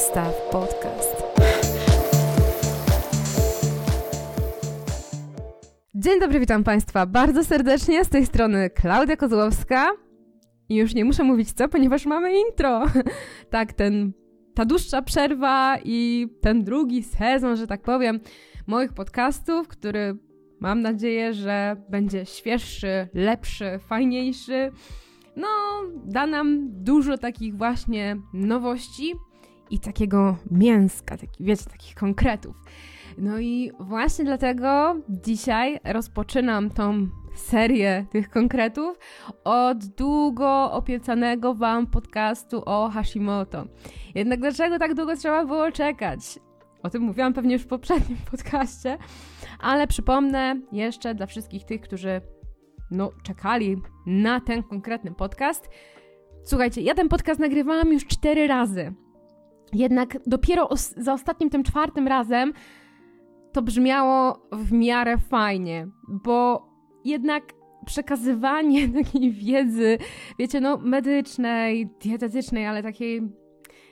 Zestaw Podcast. Dzień dobry, witam Państwa bardzo serdecznie. Z tej strony Klaudia Kozłowska. I już nie muszę mówić co, ponieważ mamy intro. tak, ten, ta dłuższa przerwa i ten drugi sezon, że tak powiem, moich podcastów, który mam nadzieję, że będzie świeższy, lepszy, fajniejszy. No, da nam dużo takich właśnie nowości i takiego mięska, taki, wiecie, takich konkretów. No i właśnie dlatego dzisiaj rozpoczynam tą serię tych konkretów od długo obiecanego Wam podcastu o Hashimoto. Jednak dlaczego tak długo trzeba było czekać? O tym mówiłam pewnie już w poprzednim podcaście, ale przypomnę jeszcze dla wszystkich tych, którzy no, czekali na ten konkretny podcast. Słuchajcie, ja ten podcast nagrywałam już cztery razy. Jednak dopiero os za ostatnim tym czwartym razem to brzmiało w miarę fajnie, bo jednak przekazywanie takiej wiedzy, wiecie, no medycznej, dietetycznej, ale takiej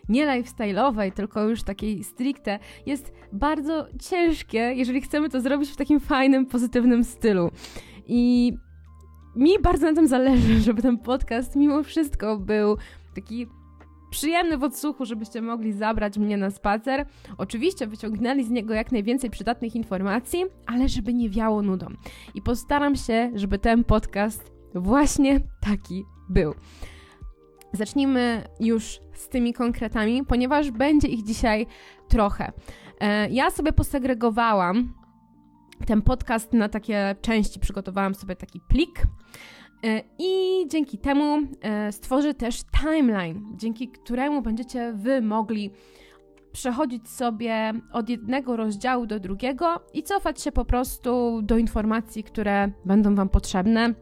nie lifestyle'owej, tylko już takiej stricte, jest bardzo ciężkie, jeżeli chcemy to zrobić w takim fajnym, pozytywnym stylu. I mi bardzo na tym zależy, żeby ten podcast mimo wszystko był taki przyjemny w odsłuchu, żebyście mogli zabrać mnie na spacer. Oczywiście wyciągnęli z niego jak najwięcej przydatnych informacji, ale żeby nie wiało nudą. I postaram się, żeby ten podcast właśnie taki był. Zacznijmy już z tymi konkretami, ponieważ będzie ich dzisiaj trochę. E, ja sobie posegregowałam ten podcast na takie części, przygotowałam sobie taki plik. E, I dzięki temu e, stworzę też timeline, dzięki któremu będziecie Wy mogli przechodzić sobie od jednego rozdziału do drugiego i cofać się po prostu do informacji, które będą Wam potrzebne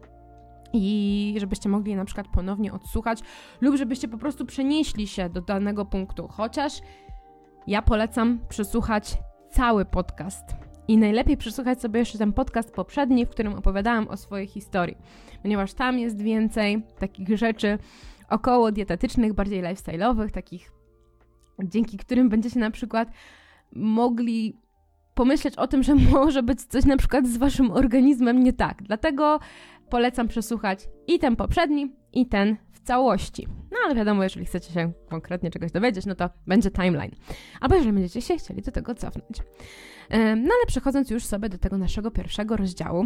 i żebyście mogli je na przykład ponownie odsłuchać, lub żebyście po prostu przenieśli się do danego punktu. Chociaż ja polecam przesłuchać cały podcast. I najlepiej przesłuchać sobie jeszcze ten podcast poprzedni, w którym opowiadałam o swojej historii, ponieważ tam jest więcej takich rzeczy około dietetycznych, bardziej lifestyle'owych, takich dzięki którym będziecie na przykład mogli pomyśleć o tym, że może być coś na przykład z waszym organizmem nie tak. Dlatego polecam przesłuchać i ten poprzedni, i ten w całości. No ale wiadomo, jeżeli chcecie się konkretnie czegoś dowiedzieć, no to będzie timeline. Albo jeżeli będziecie się chcieli do tego cofnąć. No ale przechodząc już sobie do tego naszego pierwszego rozdziału,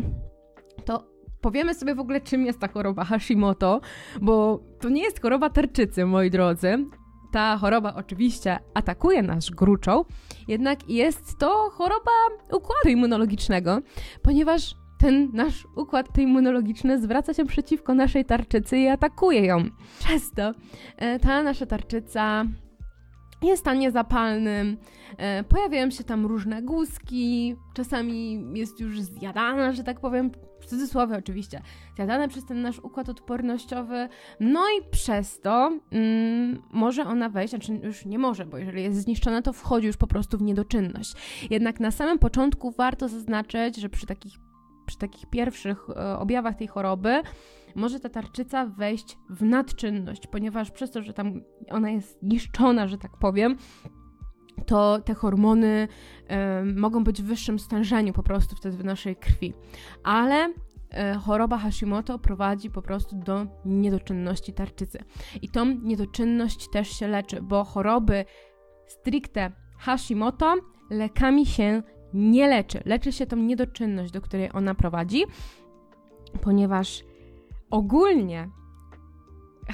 to powiemy sobie w ogóle, czym jest ta choroba Hashimoto, bo to nie jest choroba tarczycy, moi drodzy. Ta choroba oczywiście atakuje nasz gruczoł, jednak jest to choroba układu immunologicznego, ponieważ ten nasz układ immunologiczny zwraca się przeciwko naszej tarczycy i atakuje ją. Przez to e, ta nasza tarczyca jest stanie zapalnym, e, pojawiają się tam różne guzki, czasami jest już zjadana, że tak powiem, w cudzysłowie oczywiście, zjadane przez ten nasz układ odpornościowy, no i przez to mm, może ona wejść, znaczy już nie może, bo jeżeli jest zniszczona, to wchodzi już po prostu w niedoczynność. Jednak na samym początku warto zaznaczyć, że przy takich przy takich pierwszych e, objawach tej choroby może ta tarczyca wejść w nadczynność, ponieważ przez to, że tam ona jest niszczona, że tak powiem, to te hormony y, mogą być w wyższym stężeniu po prostu wtedy w naszej krwi. Ale y, choroba Hashimoto prowadzi po prostu do niedoczynności tarczycy. I tą niedoczynność też się leczy, bo choroby stricte Hashimoto lekami się nie leczy. Leczy się tą niedoczynność, do której ona prowadzi, ponieważ ogólnie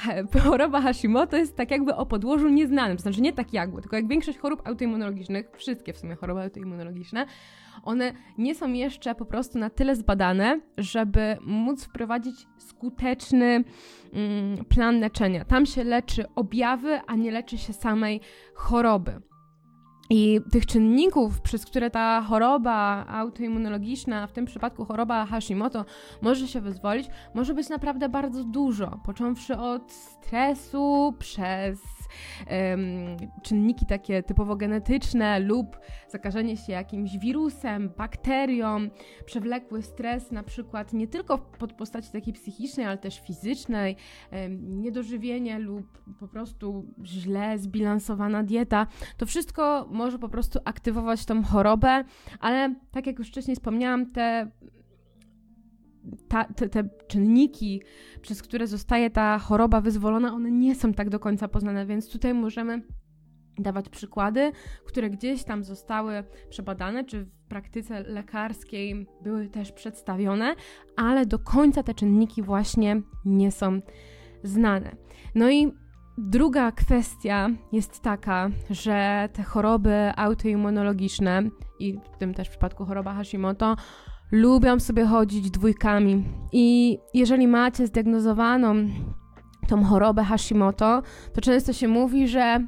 choroba Hashimoto jest tak jakby o podłożu nieznanym, znaczy nie tak jakby, tylko jak większość chorób autoimmunologicznych, wszystkie w sumie choroby autoimmunologiczne, one nie są jeszcze po prostu na tyle zbadane, żeby móc wprowadzić skuteczny mm, plan leczenia. Tam się leczy objawy, a nie leczy się samej choroby. I tych czynników, przez które ta choroba autoimmunologiczna, w tym przypadku choroba Hashimoto, może się wyzwolić, może być naprawdę bardzo dużo. Począwszy od stresu, przez um, czynniki takie typowo genetyczne lub zakażenie się jakimś wirusem, bakterią, przewlekły stres na przykład nie tylko pod postaci takiej psychicznej, ale też fizycznej, um, niedożywienie lub po prostu źle zbilansowana dieta, to wszystko może po prostu aktywować tą chorobę, ale tak jak już wcześniej wspomniałam, te ta, te, te, czynniki, przez które zostaje ta choroba wyzwolona, one nie są tak do końca poznane, więc tutaj możemy dawać przykłady, które gdzieś tam zostały przebadane, czy w praktyce lekarskiej były też przedstawione, ale do końca te czynniki właśnie nie są znane. No i druga kwestia jest taka, że te choroby autoimmunologiczne i w tym też w przypadku choroba Hashimoto lubią sobie chodzić dwójkami. I jeżeli macie zdiagnozowaną tą chorobę Hashimoto, to często się mówi, że.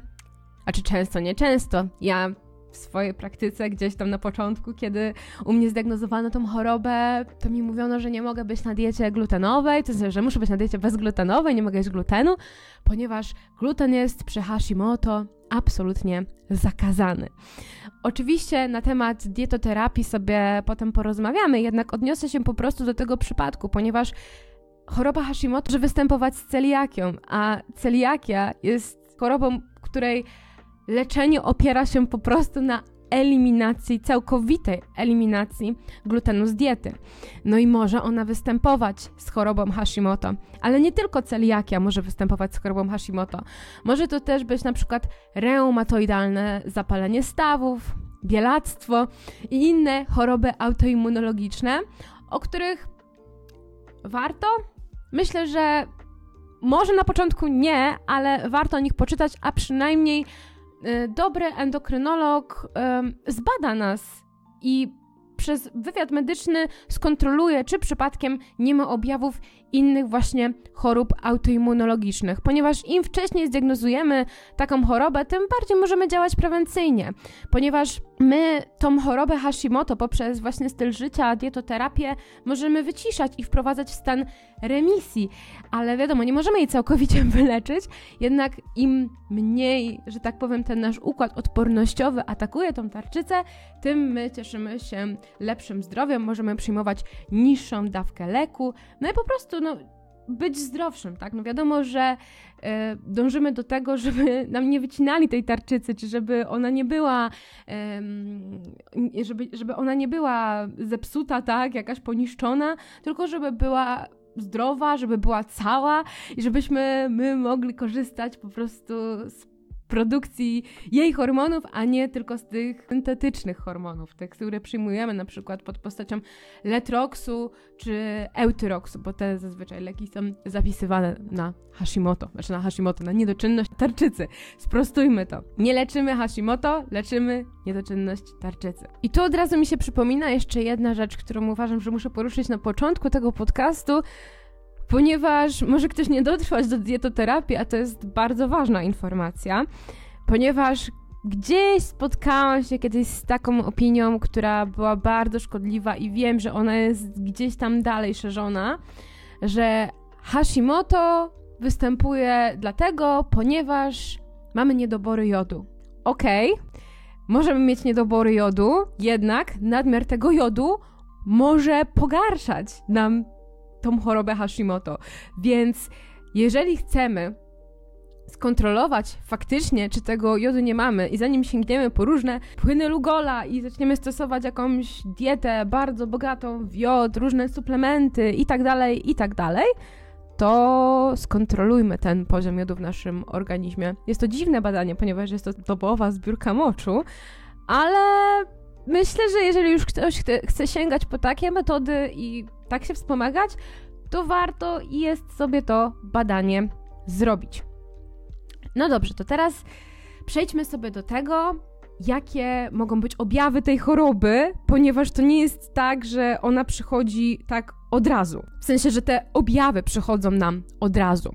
A czy często, nie często. Ja w swojej praktyce gdzieś tam na początku, kiedy u mnie zdiagnozowano tą chorobę, to mi mówiono, że nie mogę być na diecie glutenowej, to znaczy, że muszę być na diecie bezglutenowej, nie mogę jeść glutenu, ponieważ gluten jest przy Hashimoto absolutnie zakazany. Oczywiście na temat dietoterapii sobie potem porozmawiamy, jednak odniosę się po prostu do tego przypadku, ponieważ choroba Hashimoto może występować z celiakią, a celiakia jest chorobą, której leczenie opiera się po prostu na eliminacji, całkowitej eliminacji glutenu z diety. No i może ona występować z chorobą Hashimoto, ale nie tylko celiakia może występować z chorobą Hashimoto. Może to też być na przykład reumatoidalne zapalenie stawów, bielactwo i inne choroby autoimmunologiczne, o których warto, myślę, że może na początku nie, ale warto o nich poczytać, a przynajmniej dobry endokrynolog zbada nas i przez wywiad medyczny skontroluje, czy przypadkiem nie ma objawów innych właśnie chorób autoimmunologicznych, ponieważ im wcześniej zdiagnozujemy taką chorobę, tym bardziej możemy działać prewencyjnie, ponieważ my tą chorobę Hashimoto poprzez właśnie styl życia, dietoterapię możemy wyciszać i wprowadzać w stan remisji, ale wiadomo, nie możemy jej całkowicie wyleczyć, jednak im mniej, że tak powiem, ten nasz układ odpornościowy atakuje tą tarczycę, tym my cieszymy się lepszym zdrowiem, możemy przyjmować niższą dawkę leku, no i po prostu no, być zdrowszym, tak? No wiadomo, że e, dążymy do tego, żeby nam nie wycinali tej tarczycy, czy żeby ona nie była, żeby, żeby ona nie była zepsuta, tak? Jakaś poniszczona, tylko żeby była zdrowa, żeby była cała i żebyśmy my mogli korzystać po prostu z produkcji jej hormonów, a nie tylko z tych syntetycznych hormonów, tych, które przyjmujemy na przykład pod postacią letroksu czy eutyroxu, bo te zazwyczaj leki są zapisywane na Hashimoto, znaczy na Hashimoto, na niedoczynność tarczycy. Sprostujmy to. Nie leczymy Hashimoto, leczymy niedoczynność tarczycy. I tu od razu mi się przypomina jeszcze jedna rzecz, którą uważam, że muszę poruszyć na początku tego podcastu, ponieważ może ktoś nie dotrwać do dietoterapii, a to jest bardzo ważna informacja, ponieważ gdzieś spotkałam się kiedyś z taką opinią, która była bardzo szkodliwa i wiem, że ona jest gdzieś tam dalej szerzona, że Hashimoto występuje dlatego, ponieważ mamy niedobory jodu. Okej, okay, możemy mieć niedobory jodu, jednak nadmiar tego jodu może pogarszać nam tą chorobę Hashimoto. Więc jeżeli chcemy skontrolować faktycznie, czy tego jodu nie mamy i zanim sięgniemy po różne płyny Lugola i zaczniemy stosować jakąś dietę bardzo bogatą w jod, różne suplementy i tak dalej, i tak to skontrolujmy ten poziom jodu w naszym organizmie. Jest to dziwne badanie, ponieważ jest to dobowa zbiórka moczu, ale myślę, że jeżeli już ktoś chce, chce sięgać po takie metody i tak się wspomagać, to warto jest sobie to badanie zrobić. No dobrze, to teraz przejdźmy sobie do tego, jakie mogą być objawy tej choroby, ponieważ to nie jest tak, że ona przychodzi tak od razu. W sensie, że te objawy przychodzą nam od razu.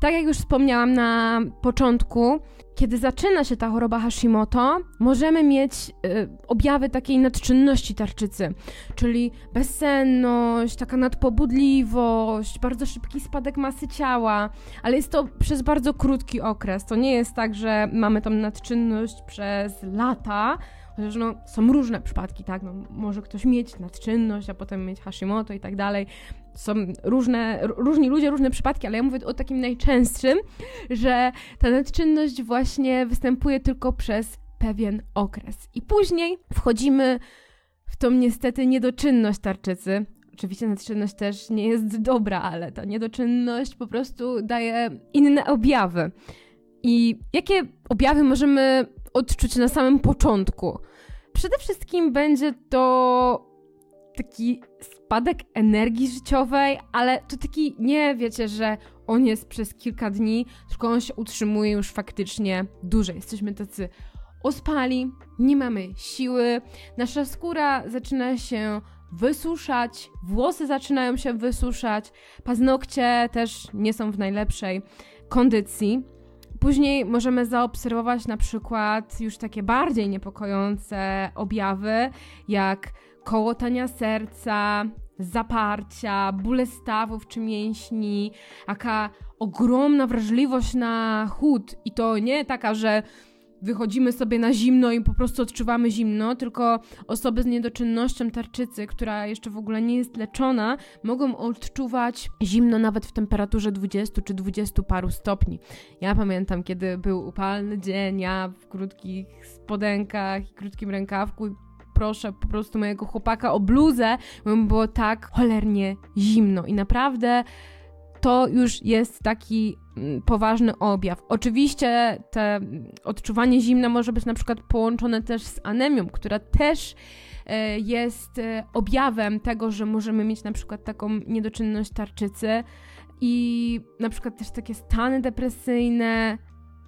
Tak jak już wspomniałam na początku, kiedy zaczyna się ta choroba Hashimoto, możemy mieć y, objawy takiej nadczynności tarczycy, czyli bezsenność, taka nadpobudliwość, bardzo szybki spadek masy ciała, ale jest to przez bardzo krótki okres. To nie jest tak, że mamy tą nadczynność przez lata, Chociaż no, są różne przypadki, tak? No, może ktoś mieć nadczynność, a potem mieć Hashimoto i tak dalej. Są różne, różni ludzie, różne przypadki, ale ja mówię o takim najczęstszym, że ta nadczynność właśnie występuje tylko przez pewien okres. I później wchodzimy w tą niestety niedoczynność tarczycy. Oczywiście nadczynność też nie jest dobra, ale ta niedoczynność po prostu daje inne objawy. I jakie objawy możemy odczuć na samym początku. Przede wszystkim będzie to taki spadek energii życiowej, ale to taki nie wiecie, że on jest przez kilka dni, tylko on się utrzymuje już faktycznie dłużej. Jesteśmy tacy ospali, nie mamy siły, nasza skóra zaczyna się wysuszać, włosy zaczynają się wysuszać, paznokcie też nie są w najlepszej kondycji. Później możemy zaobserwować na przykład już takie bardziej niepokojące objawy, jak kołotania serca, zaparcia, bóle stawów czy mięśni, jaka ogromna wrażliwość na chód. I to nie taka, że wychodzimy sobie na zimno i po prostu odczuwamy zimno, tylko osoby z niedoczynnością tarczycy, która jeszcze w ogóle nie jest leczona, mogą odczuwać zimno nawet w temperaturze 20 czy 20 paru stopni. Ja pamiętam, kiedy był upalny dzień, ja w krótkich spodenkach i krótkim rękawku proszę po prostu mojego chłopaka o bluzę, bo mu było tak cholernie zimno i naprawdę to już jest taki mm, poważny objaw. Oczywiście te odczuwanie zimna może być na przykład połączone też z anemią, która też e, jest e, objawem tego, że możemy mieć na przykład taką niedoczynność tarczycy i na przykład też takie stany depresyjne,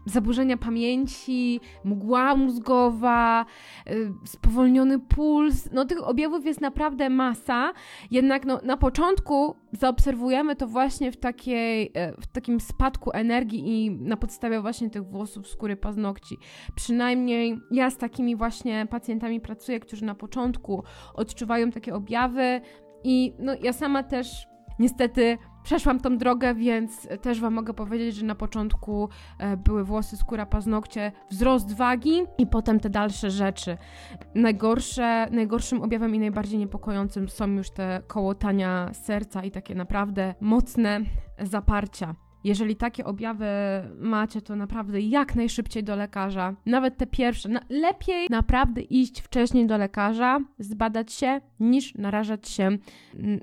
zaburzenia pamięci, mgła mózgowa, y, spowolniony puls. No tych objawów jest naprawdę masa, jednak no, na początku zaobserwujemy to właśnie w, takiej, e, w takim spadku energii i na podstawie właśnie tych włosów, skóry, paznokci. Przynajmniej ja z takimi właśnie pacjentami pracuję, którzy na początku odczuwają takie objawy i no, ja sama też niestety przeszłam tą drogę, więc też Wam mogę powiedzieć, że na początku e, były włosy, skóra, paznokcie, wzrost wagi i potem te dalsze rzeczy. Najgorsze, najgorszym objawem i najbardziej niepokojącym są już te kołotania serca i takie naprawdę mocne zaparcia. Jeżeli takie objawy macie, to naprawdę jak najszybciej do lekarza. Nawet te pierwsze. Na, lepiej naprawdę iść wcześniej do lekarza, zbadać się, niż narażać się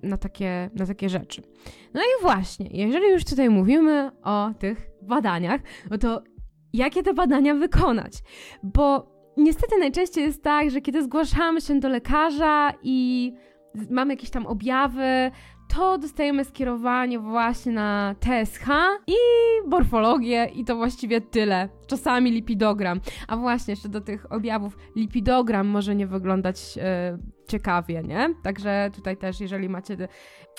na takie, na takie rzeczy. No i właśnie, jeżeli już tutaj mówimy o tych badaniach, no to jakie te badania wykonać? Bo niestety najczęściej jest tak, że kiedy zgłaszamy się do lekarza i mamy jakieś tam objawy, to dostajemy skierowanie właśnie na TSH i morfologię i to właściwie tyle. Czasami lipidogram. A właśnie jeszcze do tych objawów lipidogram może nie wyglądać e, ciekawie, nie? Także tutaj też, jeżeli macie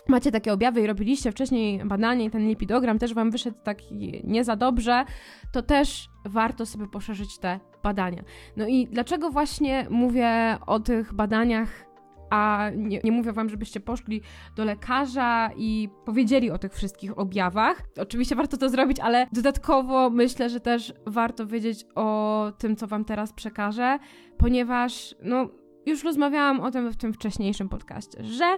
macie takie objawy i robiliście wcześniej badanie i ten lipidogram też wam wyszedł tak nie za dobrze, to też warto sobie poszerzyć te badania. No i dlaczego właśnie mówię o tych badaniach a nie, nie, mówię wam, żebyście poszli do lekarza i powiedzieli o tych wszystkich objawach. Oczywiście warto to zrobić, ale dodatkowo myślę, że też warto wiedzieć o tym, co wam teraz przekażę, ponieważ no, już rozmawiałam o tym w tym wcześniejszym podcaście, że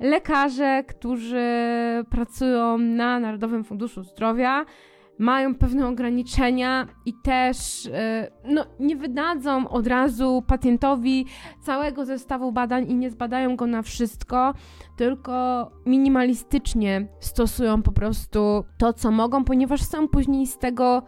lekarze, którzy pracują na Narodowym Funduszu Zdrowia, mają pewne ograniczenia i też e, no, nie wydadzą od razu pacjentowi całego zestawu badań i nie zbadają go na wszystko, tylko minimalistycznie stosują po prostu to, co mogą, ponieważ są później z tego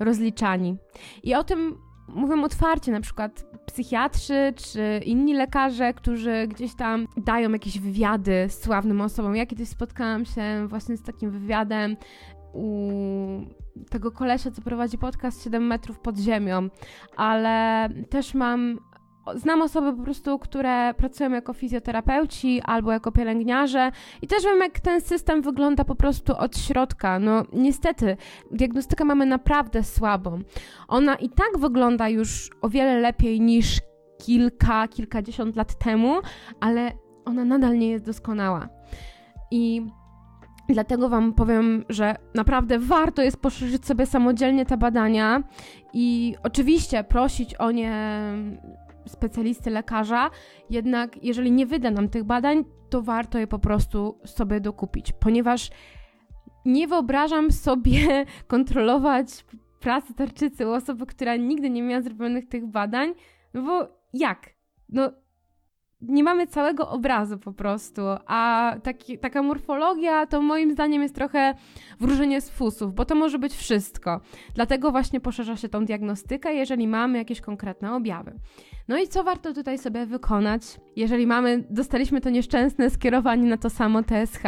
rozliczani. I o tym mówią otwarcie, na przykład psychiatrzy czy inni lekarze, którzy gdzieś tam dają jakieś wywiady sławnym osobom. Ja kiedyś spotkałam się właśnie z takim wywiadem u tego kolesia, co prowadzi podcast 7 metrów pod ziemią, ale też mam znam osoby po prostu, które pracują jako fizjoterapeuci albo jako pielęgniarze i też wiem, jak ten system wygląda po prostu od środka. No niestety, diagnostykę mamy naprawdę słabą. Ona i tak wygląda już o wiele lepiej niż kilka, kilkadziesiąt lat temu, ale ona nadal nie jest doskonała. I Dlatego Wam powiem, że naprawdę warto jest poszerzyć sobie samodzielnie te badania i oczywiście prosić o nie specjalisty, lekarza, jednak jeżeli nie wyda nam tych badań, to warto je po prostu sobie dokupić, ponieważ nie wyobrażam sobie kontrolować pracę tarczycy u osoby, która nigdy nie miała zrobionych tych badań, no bo jak? No nie mamy całego obrazu po prostu, a taki, taka morfologia to moim zdaniem jest trochę wróżenie z fusów, bo to może być wszystko. Dlatego właśnie poszerza się tą diagnostykę, jeżeli mamy jakieś konkretne objawy. No i co warto tutaj sobie wykonać, jeżeli mamy, dostaliśmy to nieszczęsne skierowanie na to samo TSH?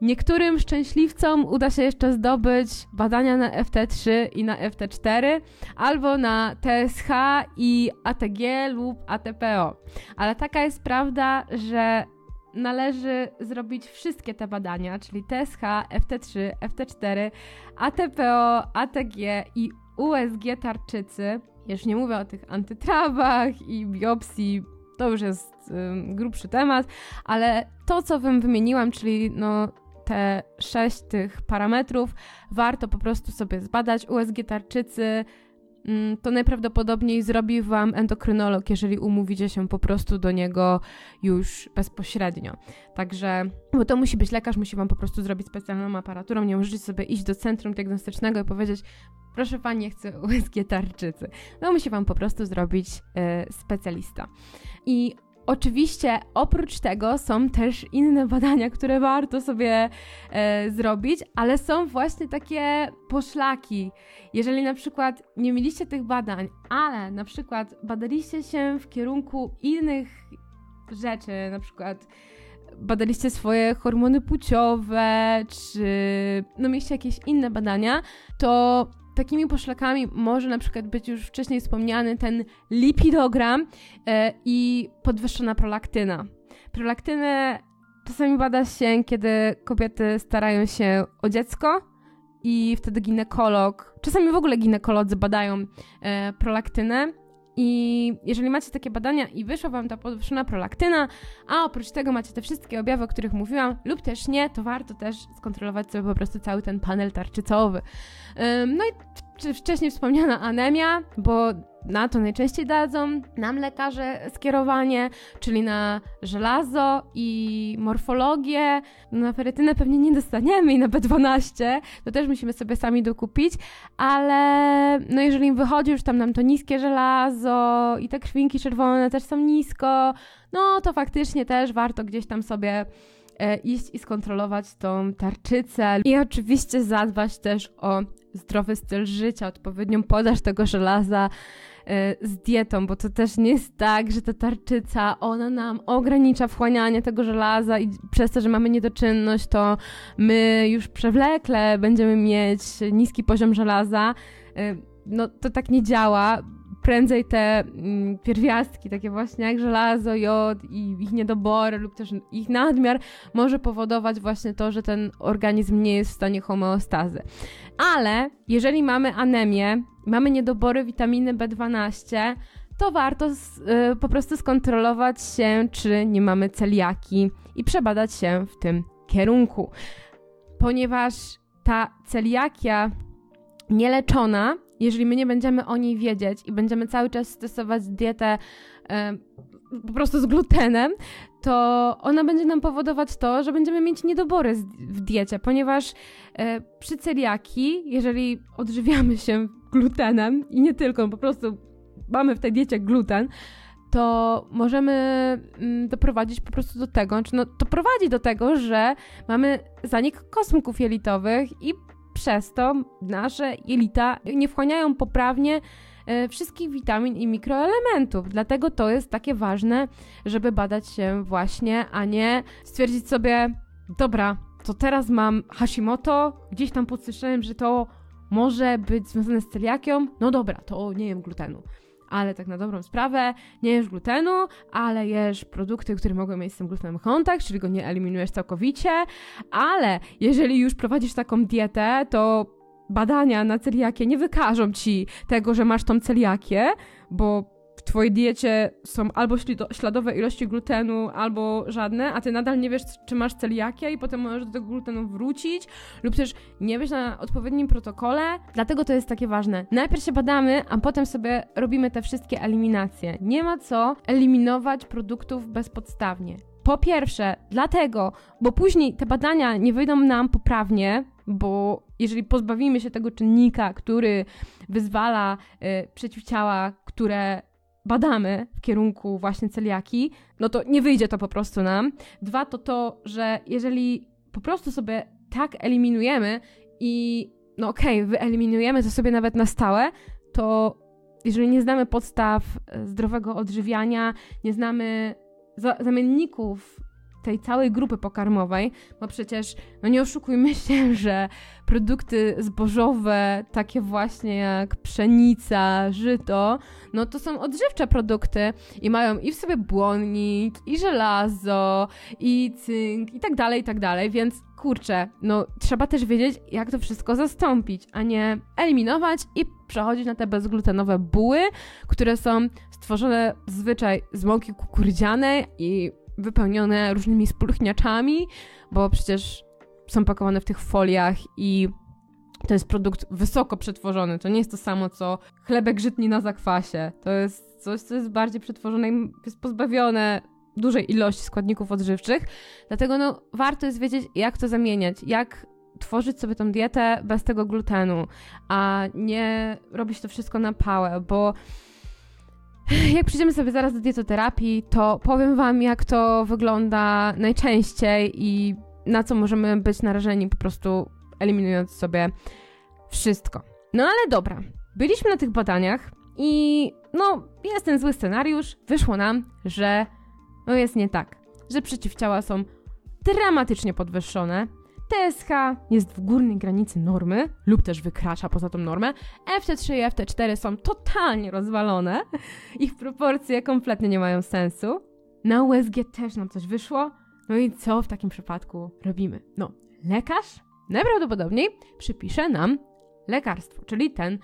Niektórym szczęśliwcom uda się jeszcze zdobyć badania na FT3 i na FT4, albo na TSH i ATG lub ATPO. Ale taka jest prawda, że należy zrobić wszystkie te badania, czyli TSH, FT3, FT4, ATPO, ATG i USG tarczycy. Już nie mówię o tych antytrawach i biopsji, to już jest y, grubszy temat, ale to, co wam wymieniłam, czyli no, te sześć tych parametrów warto po prostu sobie zbadać. USG tarczycy mm, to najprawdopodobniej zrobi Wam endokrynolog, jeżeli umówicie się po prostu do niego już bezpośrednio. Także, bo to musi być lekarz, musi Wam po prostu zrobić specjalną aparaturą, nie możecie sobie iść do centrum diagnostycznego i powiedzieć proszę Pani, chcę USG tarczycy. No musi Wam po prostu zrobić y, specjalista. I Oczywiście oprócz tego są też inne badania, które warto sobie e, zrobić, ale są właśnie takie poszlaki. Jeżeli na przykład nie mieliście tych badań, ale na przykład badaliście się w kierunku innych rzeczy, na przykład badaliście swoje hormony płciowe, czy no mieliście jakieś inne badania, to takimi poszlakami może na przykład być już wcześniej wspomniany ten lipidogram e, i podwyższona prolaktyna. Prolaktynę czasami bada się, kiedy kobiety starają się o dziecko i wtedy ginekolog, czasami w ogóle ginekolodzy badają e, prolaktynę i jeżeli macie takie badania i wyszła Wam ta podwyższona prolaktyna, a oprócz tego macie te wszystkie objawy, o których mówiłam, lub też nie, to warto też skontrolować sobie po prostu cały ten panel tarczycowy. No i wcześniej wspomniana anemia, bo na to najczęściej dadzą nam lekarze skierowanie, czyli na żelazo i morfologię. Na ferytynę pewnie nie dostaniemy i na B12, to też musimy sobie sami dokupić, ale no jeżeli wychodzi już tam nam to niskie żelazo i te krwinki czerwone też są nisko, no to faktycznie też warto gdzieś tam sobie e, iść i skontrolować tą tarczycę i oczywiście zadbać też o zdrowy styl życia, odpowiednią podaż tego żelaza, E, z dietą, bo to też nie jest tak, że ta tarczyca, ona nam ogranicza wchłanianie tego żelaza i przez to, że mamy niedoczynność, to my już przewlekle będziemy mieć niski poziom żelaza. E, no to tak nie działa. Prędzej te mm, pierwiastki, takie właśnie jak żelazo, jod i ich niedobory lub też ich nadmiar może powodować właśnie to, że ten organizm nie jest w stanie homeostazy. Ale jeżeli mamy anemię, mamy niedobory witaminy B12, to warto y, po prostu skontrolować się, czy nie mamy celiaki i przebadać się w tym kierunku. Ponieważ ta celiakia nieleczona, jeżeli my nie będziemy o niej wiedzieć i będziemy cały czas stosować dietę y, po prostu z glutenem, to ona będzie nam powodować to, że będziemy mieć niedobory w diecie, ponieważ e, przy celiaki, jeżeli odżywiamy się glutenem i nie tylko, po prostu mamy w tej diecie gluten, to możemy mm, doprowadzić po prostu do tego, czy no, to prowadzi do tego, że mamy zanik kosmków jelitowych i przez to nasze jelita nie wchłaniają poprawnie E, wszystkich witamin i mikroelementów. Dlatego to jest takie ważne, żeby badać się właśnie, a nie stwierdzić sobie, dobra, to teraz mam Hashimoto, gdzieś tam podsłyszałem, że to może być związane z celiakią, no dobra, to nie jem glutenu. Ale tak na dobrą sprawę nie jesz glutenu, ale jesz produkty, które mogą mieć z tym glutenem kontakt, czyli go nie eliminujesz całkowicie, ale jeżeli już prowadzisz taką dietę, to badania na celiakię nie wykażą ci tego, że masz tą celiakię, bo w twojej diecie są albo śladowe ilości glutenu, albo żadne, a ty nadal nie wiesz, czy masz celiakię i potem możesz do tego glutenu wrócić, lub też nie wiesz na odpowiednim protokole. Dlatego to jest takie ważne. Najpierw się badamy, a potem sobie robimy te wszystkie eliminacje. Nie ma co eliminować produktów bezpodstawnie. Po pierwsze, dlatego, bo później te badania nie wyjdą nam poprawnie, bo jeżeli pozbawimy się tego czynnika, który wyzwala y, przeciwciała, które badamy w kierunku właśnie celiaki, no to nie wyjdzie to po prostu nam. Dwa to to, że jeżeli po prostu sobie tak eliminujemy i no okej, okay, wyeliminujemy to sobie nawet na stałe, to jeżeli nie znamy podstaw e, zdrowego odżywiania, nie znamy zamienników tej całej grupy pokarmowej, bo przecież, no nie oszukujmy się, że produkty zbożowe, takie właśnie jak pszenica, żyto, no to są odżywcze produkty i mają i w sobie błonnik, i żelazo, i cynk, i tak dalej, i tak dalej, więc kurczę, no trzeba też wiedzieć, jak to wszystko zastąpić, a nie eliminować i przechodzić na te bezglutenowe buły, które są stworzone zwyczaj z mąki kukurydzianej i wypełnione różnymi spulchniaczami, bo przecież są pakowane w tych foliach i to jest produkt wysoko przetworzony. To nie jest to samo, co chlebek żytni na zakwasie. To jest coś, co jest bardziej przetworzone i jest pozbawione dużej ilości składników odżywczych. Dlatego no, warto jest wiedzieć, jak to zamieniać, jak tworzyć sobie tą dietę bez tego glutenu, a nie robić to wszystko na pałę, bo jak przyjdziemy sobie zaraz do dietoterapii, to powiem Wam, jak to wygląda najczęściej i na co możemy być narażeni, po prostu eliminując sobie wszystko. No ale dobra, byliśmy na tych badaniach i no, jest ten zły scenariusz. Wyszło nam, że no jest nie tak, że przeciwciała są dramatycznie podwyższone, TSH jest w górnej granicy normy lub też wykracza poza tą normę. FT3 i FT4 są totalnie rozwalone. Ich proporcje kompletnie nie mają sensu. Na USG też nam coś wyszło. No i co w takim przypadku robimy? No, lekarz najprawdopodobniej przypisze nam lekarstwo, czyli ten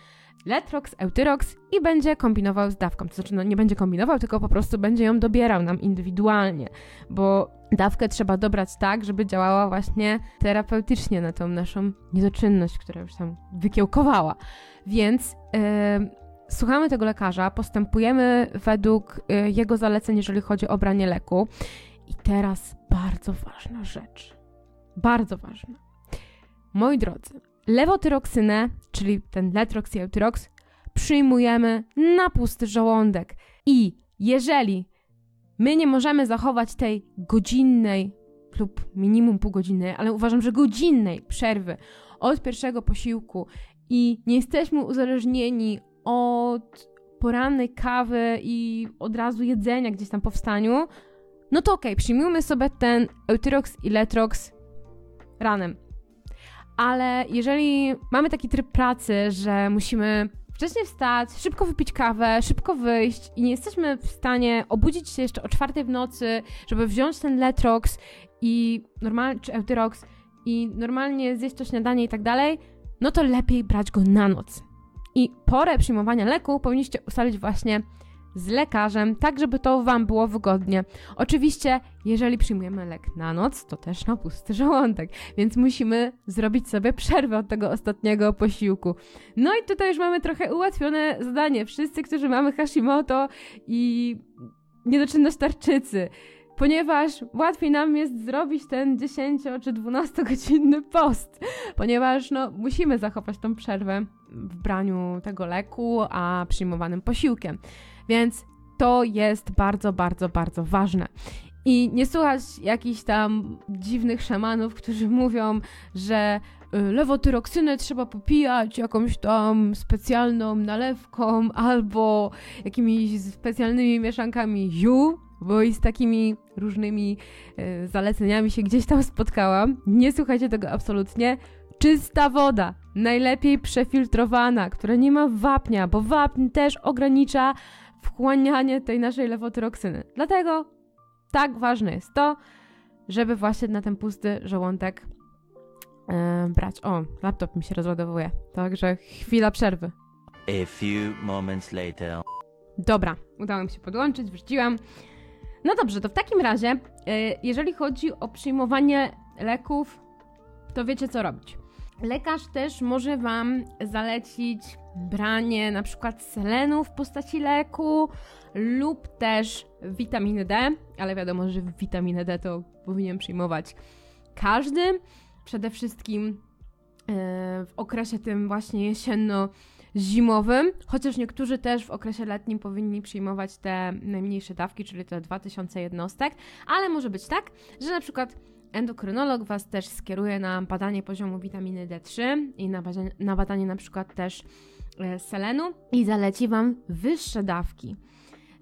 Letrox, Eutyrox i będzie kombinował z dawką. To znaczy, no nie będzie kombinował, tylko po prostu będzie ją dobierał nam indywidualnie, bo dawkę trzeba dobrać tak, żeby działała właśnie terapeutycznie na tą naszą niedoczynność, która już tam wykiełkowała. Więc yy, słuchamy tego lekarza, postępujemy według yy, jego zaleceń, jeżeli chodzi o branie leku. I teraz bardzo ważna rzecz. Bardzo ważna. Moi drodzy, lewotyroksynę, czyli ten letrox i eutyrox, przyjmujemy na pusty żołądek. I jeżeli my nie możemy zachować tej godzinnej lub minimum półgodzinnej, ale uważam, że godzinnej przerwy od pierwszego posiłku i nie jesteśmy uzależnieni od porannej kawy i od razu jedzenia gdzieś tam po wstaniu, no to okej, okay, przyjmujmy sobie ten Eutyrox i Letrox ranem ale jeżeli mamy taki tryb pracy, że musimy wcześniej wstać, szybko wypić kawę, szybko wyjść i nie jesteśmy w stanie obudzić się jeszcze o czwartej w nocy, żeby wziąć ten Letrox i normalnie, czy Eutyrox i normalnie zjeść to śniadanie i tak dalej, no to lepiej brać go na noc. I porę przyjmowania leku powinniście ustalić właśnie z lekarzem, tak żeby to Wam było wygodnie. Oczywiście, jeżeli przyjmujemy lek na noc, to też na pusty żołądek, więc musimy zrobić sobie przerwę od tego ostatniego posiłku. No i tutaj już mamy trochę ułatwione zadanie. Wszyscy, którzy mamy Hashimoto i niedoczynność tarczycy, ponieważ łatwiej nam jest zrobić ten 10 czy 12 godzinny post, ponieważ no, musimy zachować tą przerwę w braniu tego leku, a przyjmowanym posiłkiem. Więc to jest bardzo, bardzo, bardzo ważne. I nie słuchać jakichś tam dziwnych szamanów, którzy mówią, że y, lewotyroksynę trzeba popijać jakąś tam specjalną nalewką albo jakimiś specjalnymi mieszankami ju, bo i z takimi różnymi y, zaleceniami się gdzieś tam spotkałam. Nie słuchajcie tego absolutnie. czysta woda, najlepiej przefiltrowana, która nie ma wapnia, bo wapń też ogranicza wchłanianie tej naszej lewotyroksyny. Dlatego tak ważne jest to, żeby właśnie na ten pusty żołądek yy, brać. O, laptop mi się rozładowuje, także chwila przerwy. A few moments later. Dobra, udało mi się podłączyć, wróciłam. No dobrze, to w takim razie, yy, jeżeli chodzi o przyjmowanie leków, to wiecie co robić. Lekarz też może Wam zalecić branie na przykład selenu w postaci leku lub też witaminy D, ale wiadomo, że witaminę D to powinien przyjmować każdy. Przede wszystkim yy, w okresie tym właśnie jesienno zimowym, chociaż niektórzy też w okresie letnim powinni przyjmować te najmniejsze dawki, czyli te 2000 jednostek, ale może być tak, że na przykład endokrynolog Was też skieruje na badanie poziomu witaminy D3 i na badanie na, badanie na przykład też e, selenu i zaleci Wam wyższe dawki.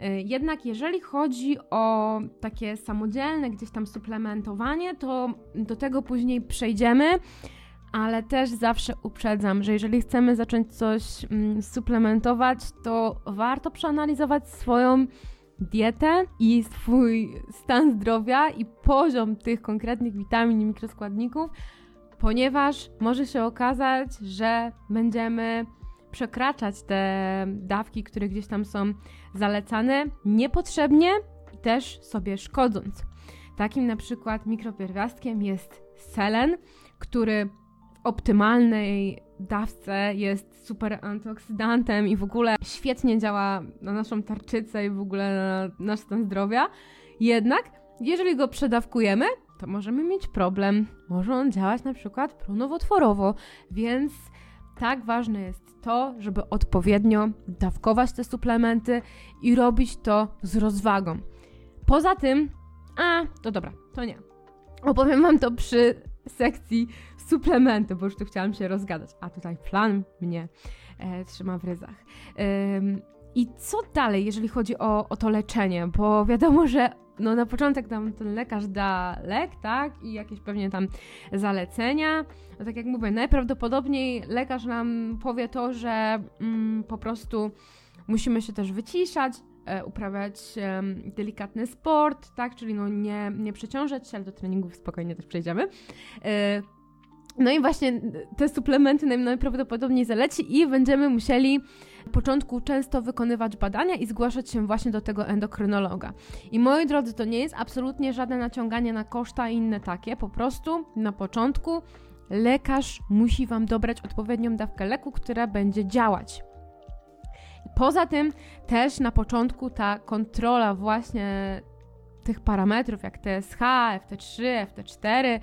E, jednak jeżeli chodzi o takie samodzielne gdzieś tam suplementowanie, to do tego później przejdziemy ale też zawsze uprzedzam, że jeżeli chcemy zacząć coś mm, suplementować, to warto przeanalizować swoją dietę i swój stan zdrowia i poziom tych konkretnych witamin i mikroskładników, ponieważ może się okazać, że będziemy przekraczać te dawki, które gdzieś tam są zalecane niepotrzebnie i też sobie szkodząc. Takim na przykład mikropierwiastkiem jest selen, który optymalnej dawce jest super antyoksydantem i w ogóle świetnie działa na naszą tarczycę i w ogóle na nasz stan zdrowia. Jednak, jeżeli go przedawkujemy, to możemy mieć problem. Może on działać na przykład pronowotworowo, więc tak ważne jest to, żeby odpowiednio dawkować te suplementy i robić to z rozwagą. Poza tym, a to dobra, to nie. Opowiem Wam to przy sekcji suplementy, bo już tu chciałam się rozgadać. A tutaj plan mnie e, trzyma w ryzach. I co dalej, jeżeli chodzi o, o to leczenie? Bo wiadomo, że no na początek tam ten lekarz da lek, tak? I jakieś pewnie tam zalecenia. No tak jak mówię, najprawdopodobniej lekarz nam powie to, że mm, po prostu musimy się też wyciszać, uprawiać e, delikatny sport, tak? Czyli no nie, nie przeciążać się, ale do treningów spokojnie też przejdziemy. E, no i właśnie te suplementy najprawdopodobniej zaleci i będziemy musieli na początku często wykonywać badania i zgłaszać się właśnie do tego endokrynologa. I moi drodzy, to nie jest absolutnie żadne naciąganie na koszta i inne takie, po prostu na początku lekarz musi Wam dobrać odpowiednią dawkę leku, która będzie działać. Poza tym też na początku ta kontrola właśnie tych parametrów jak TSH, FT3, FT4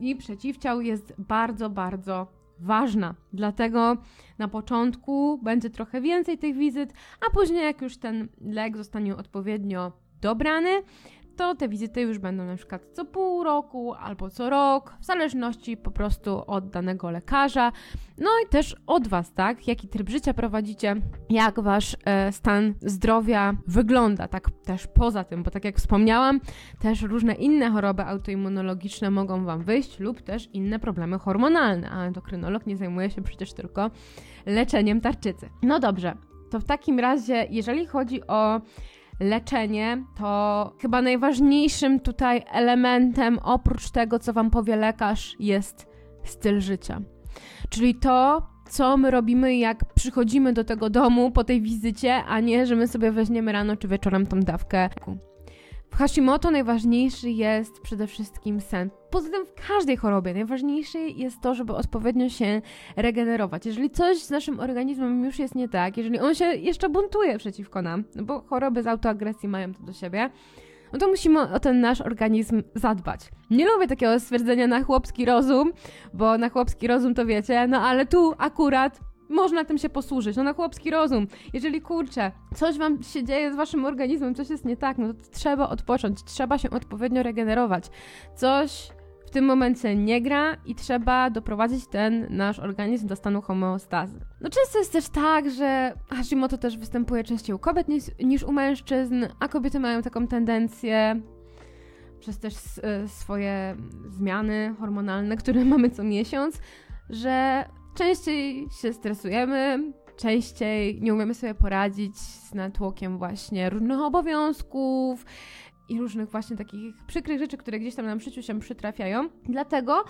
i przeciwciał jest bardzo, bardzo ważna. Dlatego na początku będzie trochę więcej tych wizyt, a później, jak już ten lek zostanie odpowiednio dobrany, to te wizyty już będą na przykład co pół roku albo co rok, w zależności po prostu od danego lekarza, no i też od Was, tak? Jaki tryb życia prowadzicie, jak Wasz e, stan zdrowia wygląda, tak też poza tym, bo tak jak wspomniałam, też różne inne choroby autoimmunologiczne mogą Wam wyjść lub też inne problemy hormonalne, a endokrynolog nie zajmuje się przecież tylko leczeniem tarczycy. No dobrze, to w takim razie, jeżeli chodzi o leczenie, to chyba najważniejszym tutaj elementem, oprócz tego, co Wam powie lekarz, jest styl życia. Czyli to, co my robimy, jak przychodzimy do tego domu po tej wizycie, a nie, że my sobie weźmiemy rano czy wieczorem tą dawkę. W Hashimoto najważniejszy jest przede wszystkim sen. Poza tym w każdej chorobie najważniejsze jest to, żeby odpowiednio się regenerować. Jeżeli coś z naszym organizmem już jest nie tak, jeżeli on się jeszcze buntuje przeciwko nam, no bo choroby z autoagresji mają to do siebie, no to musimy o ten nasz organizm zadbać. Nie lubię takiego stwierdzenia na chłopski rozum, bo na chłopski rozum to wiecie, no ale tu akurat można tym się posłużyć, no na chłopski rozum. Jeżeli kurczę, coś wam się dzieje z waszym organizmem, coś jest nie tak, no to trzeba odpocząć, trzeba się odpowiednio regenerować. Coś w tym momencie nie gra i trzeba doprowadzić ten nasz organizm do stanu homeostazy. No często jest też tak, że Hashimoto też występuje częściej u kobiet niż, niż u mężczyzn, a kobiety mają taką tendencję przez też e, swoje zmiany hormonalne, które mamy co miesiąc, że częściej się stresujemy, częściej nie umiemy sobie poradzić z natłokiem właśnie różnych obowiązków i różnych właśnie takich przykrych rzeczy, które gdzieś tam nam w życiu się przytrafiają. Dlatego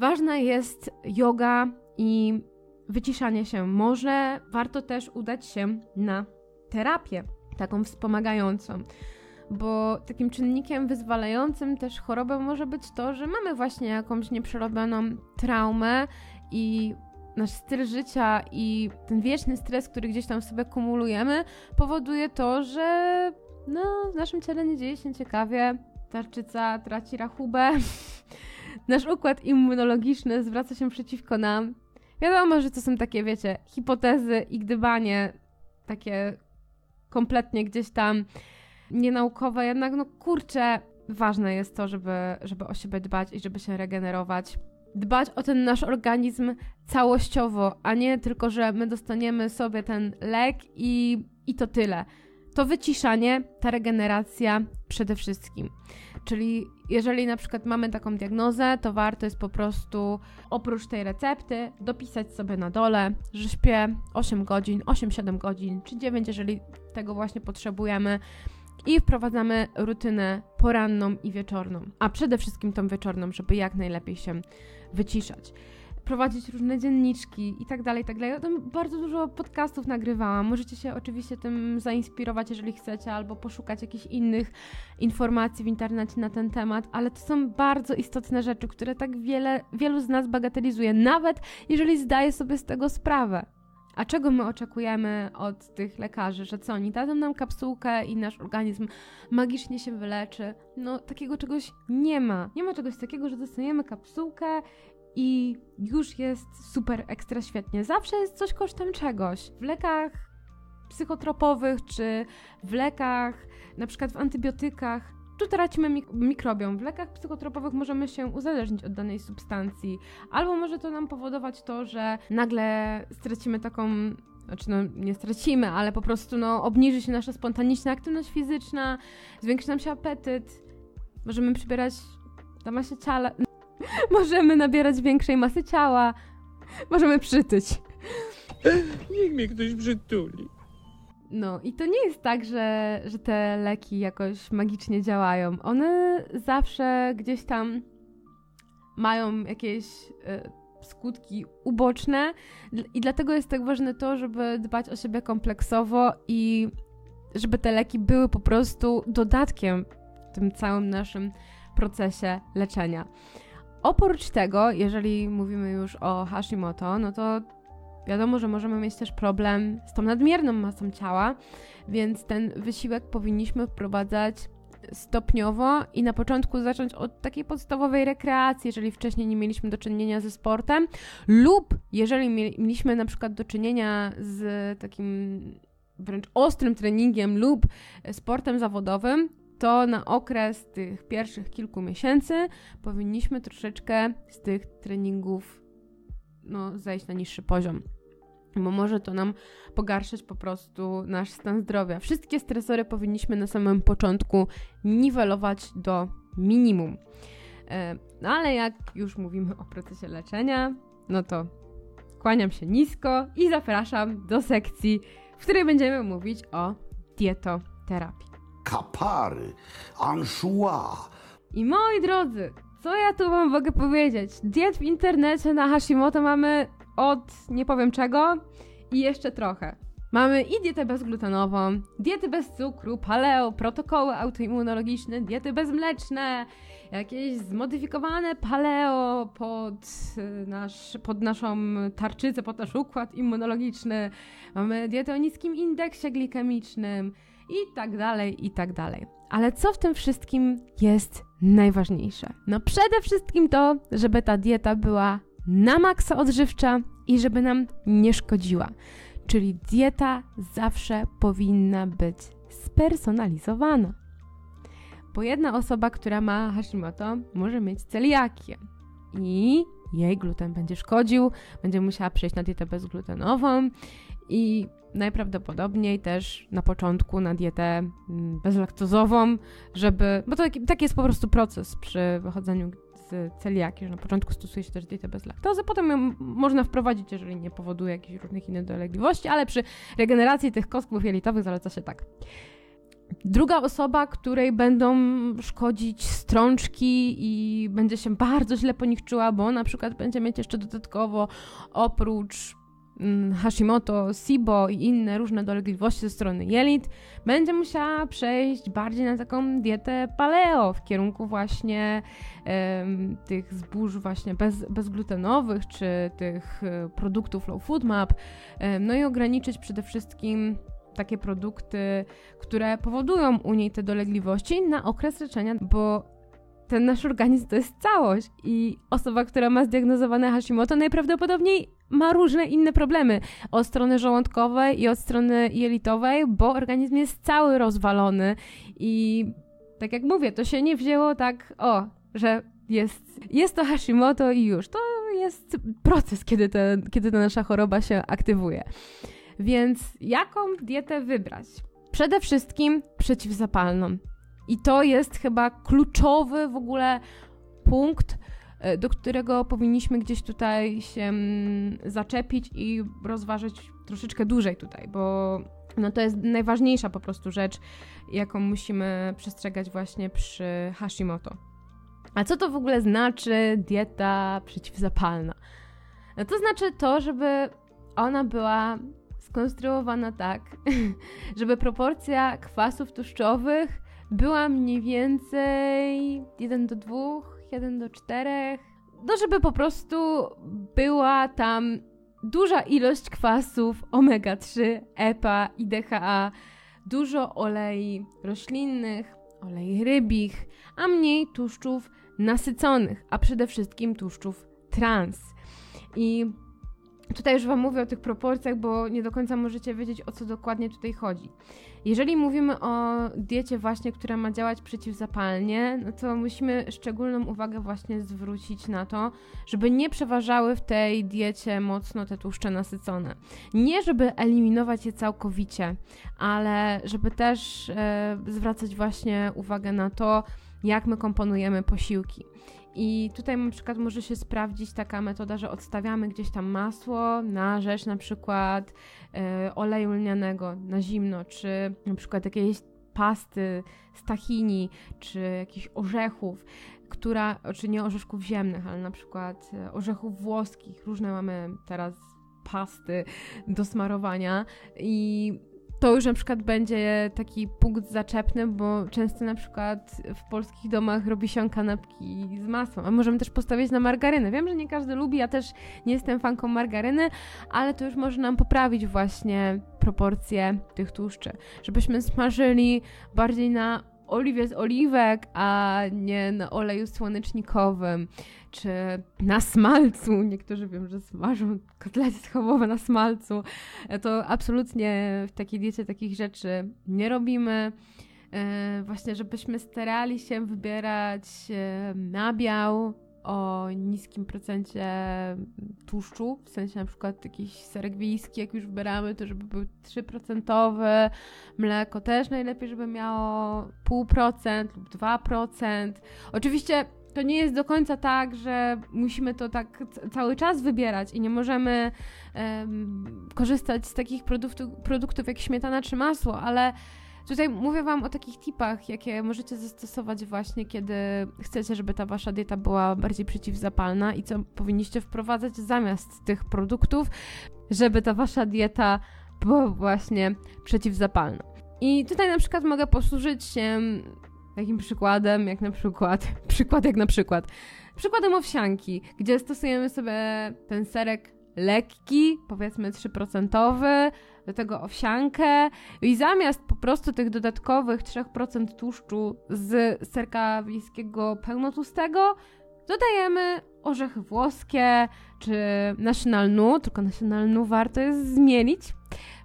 ważna jest yoga i wyciszanie się. Może warto też udać się na terapię, taką wspomagającą bo takim czynnikiem wyzwalającym też chorobę może być to, że mamy właśnie jakąś nieprzerobioną traumę i nasz styl życia i ten wieczny stres, który gdzieś tam sobie kumulujemy, powoduje to, że no, w naszym ciele nie dzieje się ciekawie, tarczyca traci rachubę, nasz układ immunologiczny zwraca się przeciwko nam. Wiadomo, że to są takie, wiecie, hipotezy i gdybanie takie kompletnie gdzieś tam nienaukowe, jednak no kurczę, ważne jest to, żeby, żeby o siebie dbać i żeby się regenerować. Dbać o ten nasz organizm całościowo, a nie tylko, że my dostaniemy sobie ten lek i, i to tyle. To wyciszanie, ta regeneracja przede wszystkim. Czyli jeżeli na przykład mamy taką diagnozę, to warto jest po prostu oprócz tej recepty dopisać sobie na dole, że śpię 8 godzin, 8-7 godzin, czy 9, jeżeli tego właśnie potrzebujemy i wprowadzamy rutynę poranną i wieczorną, a przede wszystkim tą wieczorną, żeby jak najlepiej się wyciszać. Prowadzić różne dzienniczki i tak dalej, i tak dalej. Ja tam bardzo dużo podcastów nagrywałam. Możecie się oczywiście tym zainspirować, jeżeli chcecie, albo poszukać jakichś innych informacji w internecie na ten temat, ale to są bardzo istotne rzeczy, które tak wiele, wielu z nas bagatelizuje, nawet jeżeli zdaje sobie z tego sprawę. A czego my oczekujemy od tych lekarzy? Że co, oni dadzą nam kapsułkę i nasz organizm magicznie się wyleczy? No, takiego czegoś nie ma. Nie ma czegoś takiego, że dostaniemy kapsułkę i już jest super ekstra świetnie. Zawsze jest coś kosztem czegoś. W lekach psychotropowych czy w lekach, na przykład w antybiotykach, tu tracimy mik mikrobiom. W lekach psychotropowych możemy się uzależnić od danej substancji, albo może to nam powodować to, że nagle stracimy taką znaczy no nie stracimy, ale po prostu no obniży się nasza spontaniczna aktywność fizyczna, zwiększy nam się apetyt, możemy przybierać na masie ciała, możemy nabierać większej masy ciała, możemy przytyć. Niech mnie ktoś przytuli. No i to nie jest tak, że, że te leki jakoś magicznie działają. One zawsze gdzieś tam mają jakieś y, skutki uboczne i dlatego jest tak ważne to, żeby dbać o siebie kompleksowo i żeby te leki były po prostu dodatkiem w tym całym naszym procesie leczenia. Oprócz tego, jeżeli mówimy już o Hashimoto, no to Wiadomo, że możemy mieć też problem z tą nadmierną masą ciała, więc ten wysiłek powinniśmy wprowadzać stopniowo i na początku zacząć od takiej podstawowej rekreacji, jeżeli wcześniej nie mieliśmy do czynienia ze sportem, lub jeżeli mieliśmy na przykład do czynienia z takim wręcz ostrym treningiem lub sportem zawodowym, to na okres tych pierwszych kilku miesięcy powinniśmy troszeczkę z tych treningów no, zejść na niższy poziom bo może to nam pogarszać po prostu nasz stan zdrowia. Wszystkie stresory powinniśmy na samym początku niwelować do minimum. E, no ale jak już mówimy o procesie leczenia, no to kłaniam się nisko i zapraszam do sekcji, w której będziemy mówić o dietoterapii. Kapary, anchois. I moi drodzy, co ja tu wam mogę powiedzieć? Diet w internecie na Hashimoto mamy od nie powiem czego i jeszcze trochę. Mamy i dietę bezglutenową, diety bez cukru, paleo, protokoły autoimmunologiczne, diety bezmleczne, jakieś zmodyfikowane paleo pod, y, nasz, pod naszą tarczycę, pod nasz układ immunologiczny. Mamy dietę o niskim indeksie glikemicznym i tak dalej, i tak dalej. Ale co w tym wszystkim jest najważniejsze? No przede wszystkim to, żeby ta dieta była na maksa odżywcza i żeby nam nie szkodziła. Czyli dieta zawsze powinna być spersonalizowana. Bo jedna osoba, która ma Hashimoto, może mieć celiakię i jej gluten będzie szkodził, będzie musiała przejść na dietę bezglutenową i najprawdopodobniej też na początku na dietę mm, bezlaktozową, żeby, bo to taki, taki jest po prostu proces przy wychodzeniu celiaki, że na początku stosuje się też dietę bez laktozy, potem ją można wprowadzić, jeżeli nie powoduje jakichś różnych innych dolegliwości, ale przy regeneracji tych kostków jelitowych zaleca się tak. Druga osoba, której będą szkodzić strączki i będzie się bardzo źle po nich czuła, bo na przykład będzie mieć jeszcze dodatkowo oprócz Hashimoto, SIBO i inne różne dolegliwości ze strony jelit, będzie musiała przejść bardziej na taką dietę paleo w kierunku właśnie em, tych zbóż właśnie bez, bezglutenowych, czy tych e, produktów low food map, em, no i ograniczyć przede wszystkim takie produkty, które powodują u niej te dolegliwości na okres leczenia, bo ten nasz organizm to jest całość i osoba, która ma zdiagnozowane Hashimoto najprawdopodobniej ma różne inne problemy od strony żołądkowej i od strony jelitowej, bo organizm jest cały rozwalony i tak jak mówię, to się nie wzięło tak, o, że jest, jest to Hashimoto i już. To jest proces, kiedy, te, kiedy ta nasza choroba się aktywuje. Więc jaką dietę wybrać? Przede wszystkim przeciwzapalną. I to jest chyba kluczowy w ogóle punkt, e, do którego powinniśmy gdzieś tutaj się mm, zaczepić i rozważyć troszeczkę dłużej tutaj, bo no to jest najważniejsza po prostu rzecz, jaką musimy przestrzegać właśnie przy Hashimoto. A co to w ogóle znaczy dieta przeciwzapalna? No to znaczy to, żeby ona była skonstruowana tak, żeby proporcja kwasów tłuszczowych była mniej więcej 1 do 2, 1 do 4. No, żeby po prostu była tam duża ilość kwasów omega-3, EPA i DHA, dużo olei roślinnych, olei rybich, a mniej tłuszczów nasyconych, a przede wszystkim tłuszczów trans. I Tutaj już Wam mówię o tych proporcjach, bo nie do końca możecie wiedzieć, o co dokładnie tutaj chodzi. Jeżeli mówimy o diecie właśnie, która ma działać przeciwzapalnie, no to musimy szczególną uwagę właśnie zwrócić na to, żeby nie przeważały w tej diecie mocno te tłuszcze nasycone. Nie żeby eliminować je całkowicie, ale żeby też e, zwracać właśnie uwagę na to, jak my komponujemy posiłki. I tutaj na przykład może się sprawdzić taka metoda, że odstawiamy gdzieś tam masło na rzecz na przykład e, oleju lnianego na zimno, czy na przykład jakiejś pasty z tahini, czy jakichś orzechów, która, czy nie orzeszków ziemnych, ale na przykład e, orzechów włoskich. Różne mamy teraz pasty do smarowania i to już na przykład będzie taki punkt zaczepny, bo często na przykład w polskich domach robi się kanapki z masłem, a możemy też postawić na margarynę. Wiem, że nie każdy lubi, ja też nie jestem fanką margaryny, ale to już może nam poprawić właśnie proporcje tych tłuszczy, żebyśmy smażyli bardziej na oliwie z oliwek, a nie na oleju słonecznikowym, czy na smalcu. Niektórzy wiem, że smażą kotlety schabowe na smalcu. To absolutnie w takiej diecie takich rzeczy nie robimy. E, właśnie, żebyśmy starali się wybierać e, nabiał, o niskim procencie tłuszczu, w sensie na przykład jakiś serek wiejski, jak już wybieramy, to żeby był 3%, mleko też najlepiej, żeby miało 0,5% lub 2%. Oczywiście to nie jest do końca tak, że musimy to tak cały czas wybierać i nie możemy um, korzystać z takich produktów, produktów jak śmietana czy masło, ale Tutaj mówię Wam o takich tipach, jakie możecie zastosować właśnie, kiedy chcecie, żeby ta Wasza dieta była bardziej przeciwzapalna i co powinniście wprowadzać zamiast tych produktów, żeby ta Wasza dieta była właśnie przeciwzapalna. I tutaj na przykład mogę posłużyć się takim przykładem, jak na przykład, przykład jak na przykład, przykładem owsianki, gdzie stosujemy sobie ten serek lekki, powiedzmy 3%, do tego owsiankę i zamiast po prostu tych dodatkowych 3% tłuszczu z serka wiejskiego pełnotłustego dodajemy orzechy włoskie czy national nu, tylko national nu warto jest zmielić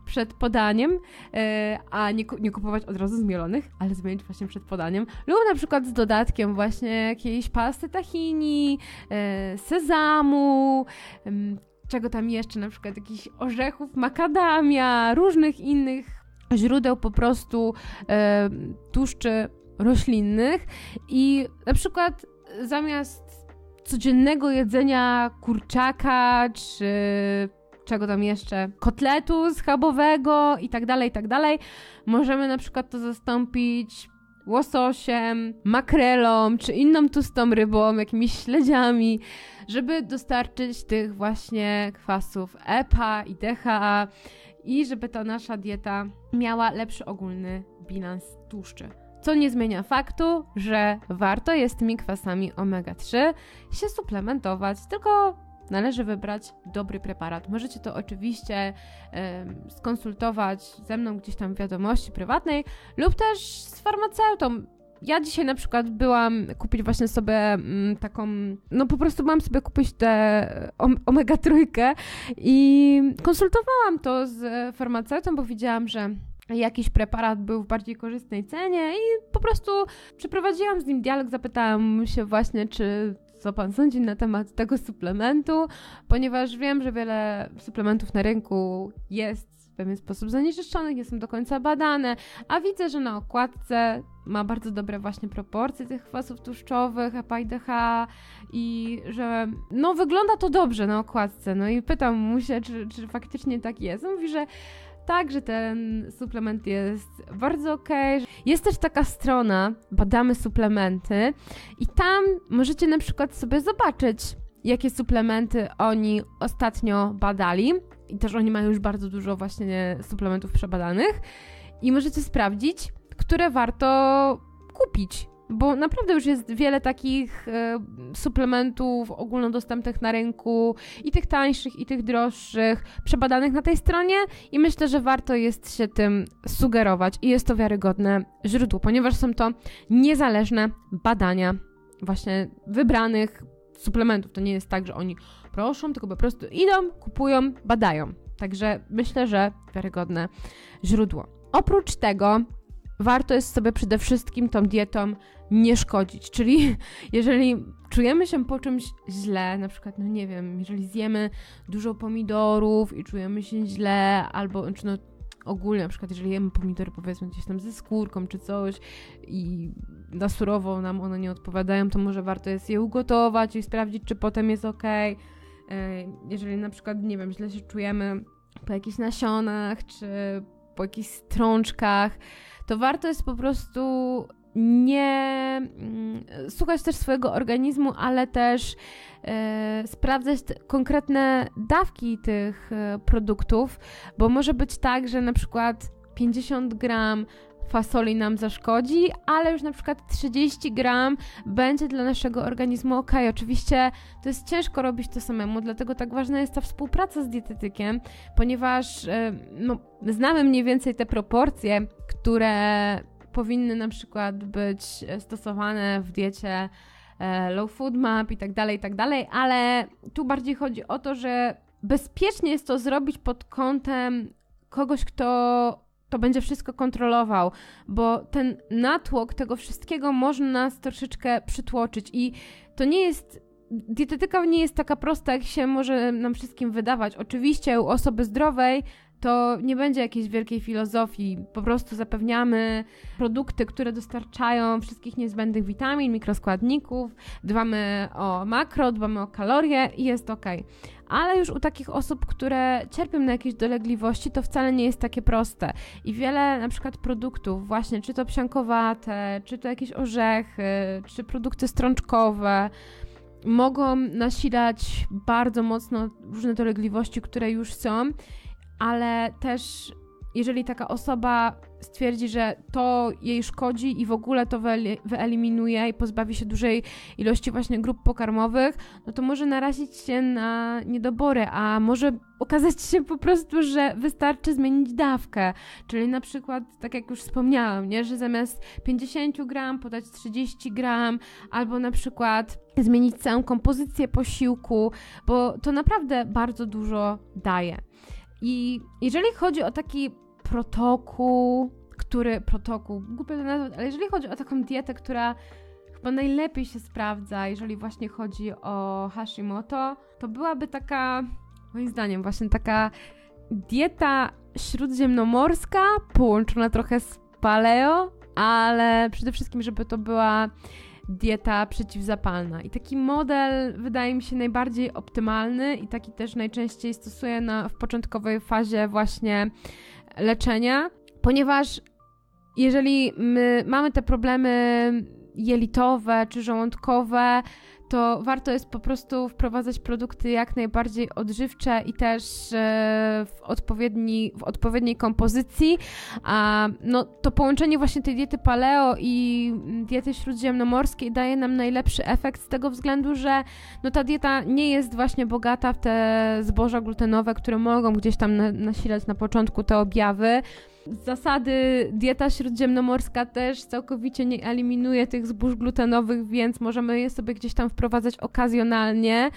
przed podaniem, e, a nie, nie kupować od razu zmielonych, ale zmielić właśnie przed podaniem. Lub na przykład z dodatkiem właśnie jakiejś pasty tahini, e, sezamu, czego tam jeszcze, na przykład jakichś orzechów, makadamia, różnych innych źródeł po prostu tłuszczy roślinnych i na przykład zamiast codziennego jedzenia kurczaka, czy czego tam jeszcze, kotletu schabowego i tak dalej, i tak dalej. Możemy na przykład to zastąpić łososiem, makrelą, czy inną tłustą rybą, jakimiś śledziami, żeby dostarczyć tych właśnie kwasów EPA i DHA i żeby ta nasza dieta miała lepszy ogólny bilans tłuszczy. Co nie zmienia faktu, że warto jest tymi kwasami omega-3 się suplementować, tylko należy wybrać dobry preparat. Możecie to oczywiście y, skonsultować ze mną gdzieś tam w wiadomości prywatnej lub też z farmaceutą. Ja dzisiaj na przykład byłam kupić właśnie sobie mm, taką, no po prostu byłam sobie kupić tę omega trójkę i konsultowałam to z farmaceutą, bo widziałam, że jakiś preparat był w bardziej korzystnej cenie i po prostu przeprowadziłam z nim dialog, zapytałam się właśnie, czy co pan sądzi na temat tego suplementu, ponieważ wiem, że wiele suplementów na rynku jest w pewien sposób zanieczyszczonych, nie są do końca badane, a widzę, że na okładce ma bardzo dobre właśnie proporcje tych kwasów tłuszczowych, EPA i DHA i że no wygląda to dobrze na okładce, no i pytam mu się, czy, czy faktycznie tak jest. Mówi, że tak, że ten suplement jest bardzo ok. Jest też taka strona, badamy suplementy, i tam możecie na przykład sobie zobaczyć, jakie suplementy oni ostatnio badali. I też oni mają już bardzo dużo właśnie suplementów przebadanych. I możecie sprawdzić, które warto kupić bo naprawdę już jest wiele takich e, suplementów ogólnodostępnych na rynku, i tych tańszych, i tych droższych, przebadanych na tej stronie, i myślę, że warto jest się tym sugerować i jest to wiarygodne źródło, ponieważ są to niezależne badania właśnie wybranych suplementów. To nie jest tak, że oni proszą, tylko po prostu idą, kupują, badają. Także myślę, że wiarygodne źródło. Oprócz tego warto jest sobie przede wszystkim tą dietą nie szkodzić. Czyli jeżeli czujemy się po czymś źle, na przykład, no nie wiem, jeżeli zjemy dużo pomidorów i czujemy się źle, albo czy no ogólnie, na przykład jeżeli jemy pomidory powiedzmy gdzieś tam ze skórką czy coś i na surowo nam one nie odpowiadają, to może warto jest je ugotować i sprawdzić, czy potem jest ok. E, jeżeli na przykład, nie wiem, źle się czujemy po jakichś nasionach czy po jakichś strączkach, to warto jest po prostu nie mm, słuchać też swojego organizmu, ale też e, sprawdzać konkretne dawki tych e, produktów, bo może być tak, że na przykład 50 gram fasoli nam zaszkodzi, ale już na przykład 30 gram będzie dla naszego organizmu ok. Oczywiście to jest ciężko robić to samemu, dlatego tak ważna jest ta współpraca z dietetykiem, ponieważ e, no, znamy mniej więcej te proporcje, które powinny na przykład być stosowane w diecie e, low food map i tak dalej, i tak dalej, ale tu bardziej chodzi o to, że bezpiecznie jest to zrobić pod kątem kogoś, kto to będzie wszystko kontrolował, bo ten natłok tego wszystkiego może nas troszeczkę przytłoczyć i to nie jest dietetyka nie jest taka prosta, jak się może nam wszystkim wydawać. Oczywiście u osoby zdrowej to nie będzie jakiejś wielkiej filozofii. Po prostu zapewniamy produkty, które dostarczają wszystkich niezbędnych witamin, mikroskładników, dbamy o makro, dbamy o kalorie i jest ok. Ale już u takich osób, które cierpią na jakieś dolegliwości, to wcale nie jest takie proste. I wiele na przykład produktów, właśnie czy to psiankowate, czy to jakieś orzechy, czy produkty strączkowe, mogą nasilać bardzo mocno różne dolegliwości, które już są ale też jeżeli taka osoba stwierdzi, że to jej szkodzi i w ogóle to wyeliminuje i pozbawi się dużej ilości właśnie grup pokarmowych, no to może narazić się na niedobory, a może okazać się po prostu, że wystarczy zmienić dawkę. Czyli na przykład, tak jak już wspomniałam, nie, że zamiast 50 gram podać 30 gram, albo na przykład zmienić całą kompozycję posiłku, bo to naprawdę bardzo dużo daje. I jeżeli chodzi o taki protokół, który, protokół, głupio to nazwać, ale jeżeli chodzi o taką dietę, która chyba najlepiej się sprawdza, jeżeli właśnie chodzi o Hashimoto, to byłaby taka, moim zdaniem, właśnie taka dieta śródziemnomorska, połączona trochę z paleo, ale przede wszystkim, żeby to była dieta przeciwzapalna. I taki model wydaje mi się najbardziej optymalny i taki też najczęściej stosuję na, w początkowej fazie właśnie leczenia, ponieważ jeżeli my mamy te problemy jelitowe czy żołądkowe, to warto jest po prostu wprowadzać produkty jak najbardziej odżywcze i też e, w, odpowiedni, w odpowiedniej kompozycji. A no, to połączenie właśnie tej diety paleo i diety śródziemnomorskiej daje nam najlepszy efekt z tego względu, że no, ta dieta nie jest właśnie bogata w te zboża glutenowe, które mogą gdzieś tam na, nasilać na początku te objawy. Zasady dieta śródziemnomorska też całkowicie nie eliminuje tych zbóż glutenowych, więc możemy je sobie gdzieś tam wprowadzać okazjonalnie,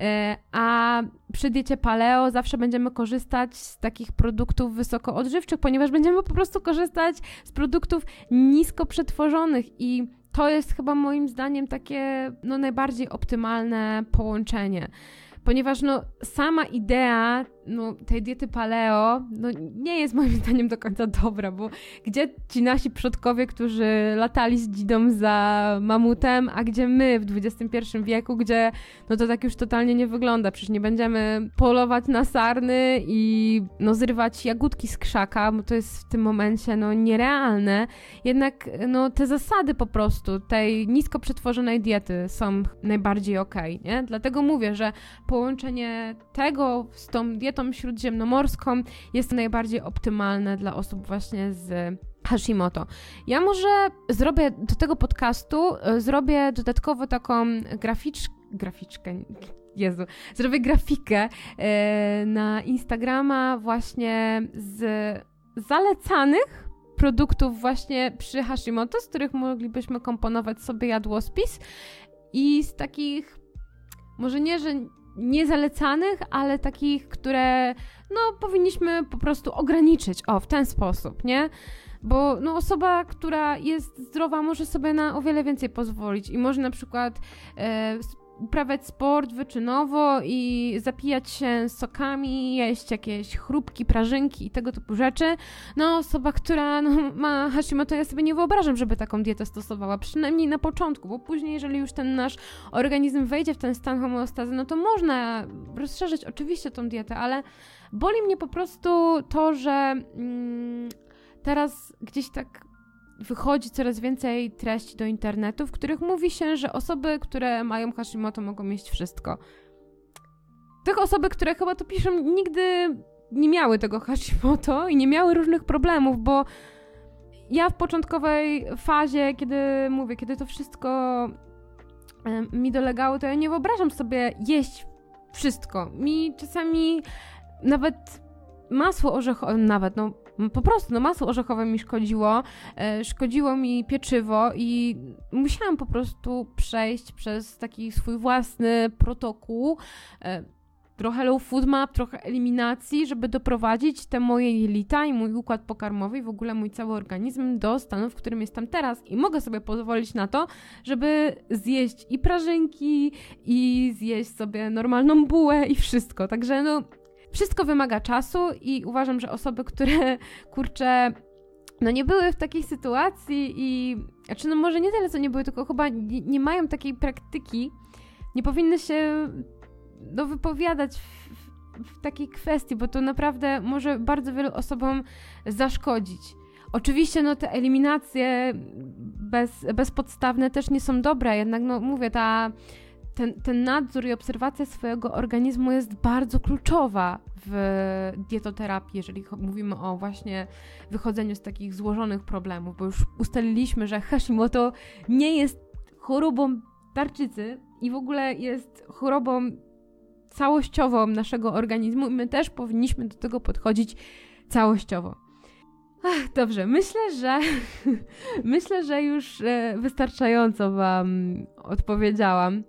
e, a przy diecie paleo zawsze będziemy korzystać z takich produktów wysoko odżywczych, ponieważ będziemy po prostu korzystać z produktów nisko przetworzonych i to jest chyba moim zdaniem takie no, najbardziej optymalne połączenie. Ponieważ no, sama idea no, tej diety paleo no, nie jest moim zdaniem do końca dobra, bo gdzie ci nasi przodkowie, którzy latali z dzidą za mamutem, a gdzie my w XXI wieku, gdzie no to tak już totalnie nie wygląda. Przecież nie będziemy polować na sarny i no, zrywać jagódki z krzaka, bo to jest w tym momencie no, nierealne. Jednak no, te zasady po prostu tej nisko przetworzonej diety są najbardziej okej, okay, nie? Dlatego mówię, że połączenie tego z tą dietą dietą śródziemnomorską jest najbardziej optymalne dla osób właśnie z Hashimoto. Ja może zrobię do tego podcastu, e, zrobię dodatkowo taką graficz, graficzkę, Jezu, zrobię grafikę e, na Instagrama właśnie z zalecanych produktów właśnie przy Hashimoto, z których moglibyśmy komponować sobie jadłospis i z takich, może nie, że niezalecanych, ale takich, które no powinniśmy po prostu ograniczyć, o, w ten sposób, nie? Bo no, osoba, która jest zdrowa, może sobie na o wiele więcej pozwolić i może na przykład e, uprawiać sport wyczynowo i zapijać się sokami, jeść jakieś chrupki, prażynki i tego typu rzeczy. No, osoba, która no, ma Hashimoto, ja sobie nie wyobrażam, żeby taką dietę stosowała, przynajmniej na początku, bo później, jeżeli już ten nasz organizm wejdzie w ten stan homeostazy, no to można rozszerzyć oczywiście tą dietę, ale boli mnie po prostu to, że mm, teraz gdzieś tak wychodzi coraz więcej treści do internetu, w których mówi się, że osoby, które mają Hashimoto mogą mieć wszystko. Tych osoby, które chyba to piszą, nigdy nie miały tego Hashimoto i nie miały różnych problemów, bo ja w początkowej fazie, kiedy mówię, kiedy to wszystko mi dolegało, to ja nie wyobrażam sobie jeść wszystko. Mi czasami nawet masło orzechowe, nawet, no po prostu, no masło orzechowe mi szkodziło, e, szkodziło mi pieczywo i musiałam po prostu przejść przez taki swój własny protokół, e, trochę low food map, trochę eliminacji, żeby doprowadzić te moje jelita i mój układ pokarmowy i w ogóle mój cały organizm do stanu, w którym jestem teraz. I mogę sobie pozwolić na to, żeby zjeść i prażynki, i zjeść sobie normalną bułę i wszystko. Także no, wszystko wymaga czasu i uważam, że osoby, które kurczę no nie były w takiej sytuacji i znaczy no może nie tyle co nie były, tylko chyba nie, nie mają takiej praktyki, nie powinny się no, wypowiadać w, w, w takiej kwestii, bo to naprawdę może bardzo wielu osobom zaszkodzić. Oczywiście no te eliminacje bez, bezpodstawne też nie są dobre, jednak no mówię, ta ten, ten nadzór i obserwacja swojego organizmu jest bardzo kluczowa w dietoterapii, jeżeli mówimy o właśnie wychodzeniu z takich złożonych problemów, bo już ustaliliśmy, że Hashimoto nie jest chorobą tarczycy i w ogóle jest chorobą całościową naszego organizmu i my też powinniśmy do tego podchodzić całościowo. Ach, dobrze, myślę, że myślę, że już e, wystarczająco Wam odpowiedziałam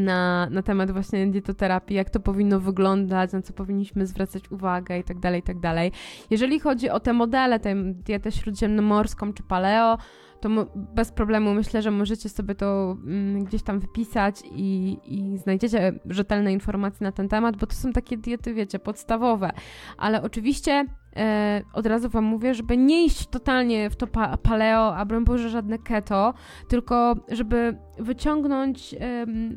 na, na temat właśnie dietoterapii, jak to powinno wyglądać, na co powinniśmy zwracać uwagę i tak dalej, i tak dalej. Jeżeli chodzi o te modele, tę dietę śródziemnomorską czy paleo, to bez problemu myślę, że możecie sobie to mm, gdzieś tam wypisać i, i znajdziecie rzetelne informacje na ten temat, bo to są takie diety, wiecie, podstawowe. Ale oczywiście e, od razu Wam mówię, żeby nie iść totalnie w to pa paleo, a broń Boże żadne keto, tylko żeby wyciągnąć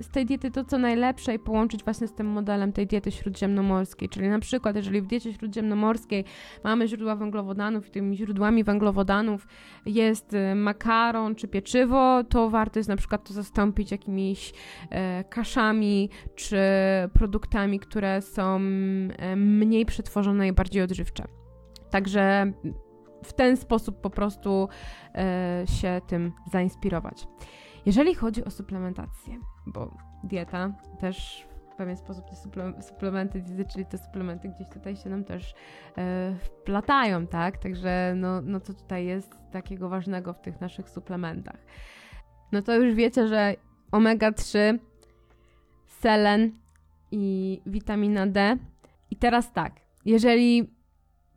z tej diety to, co najlepsze i połączyć właśnie z tym modelem tej diety śródziemnomorskiej. Czyli na przykład, jeżeli w diecie śródziemnomorskiej mamy źródła węglowodanów i tymi źródłami węglowodanów jest e, makaron czy pieczywo, to warto jest na przykład to zastąpić jakimiś e, kaszami czy produktami, które są e, mniej przetworzone i bardziej odżywcze. Także w ten sposób po prostu e, się tym zainspirować. Jeżeli chodzi o suplementację, bo dieta też w pewien sposób te suplementy czyli te suplementy gdzieś tutaj się nam też e, wplatają, tak? Także no, no co tutaj jest takiego ważnego w tych naszych suplementach? No to już wiecie, że omega-3, selen i witamina D. I teraz tak, jeżeli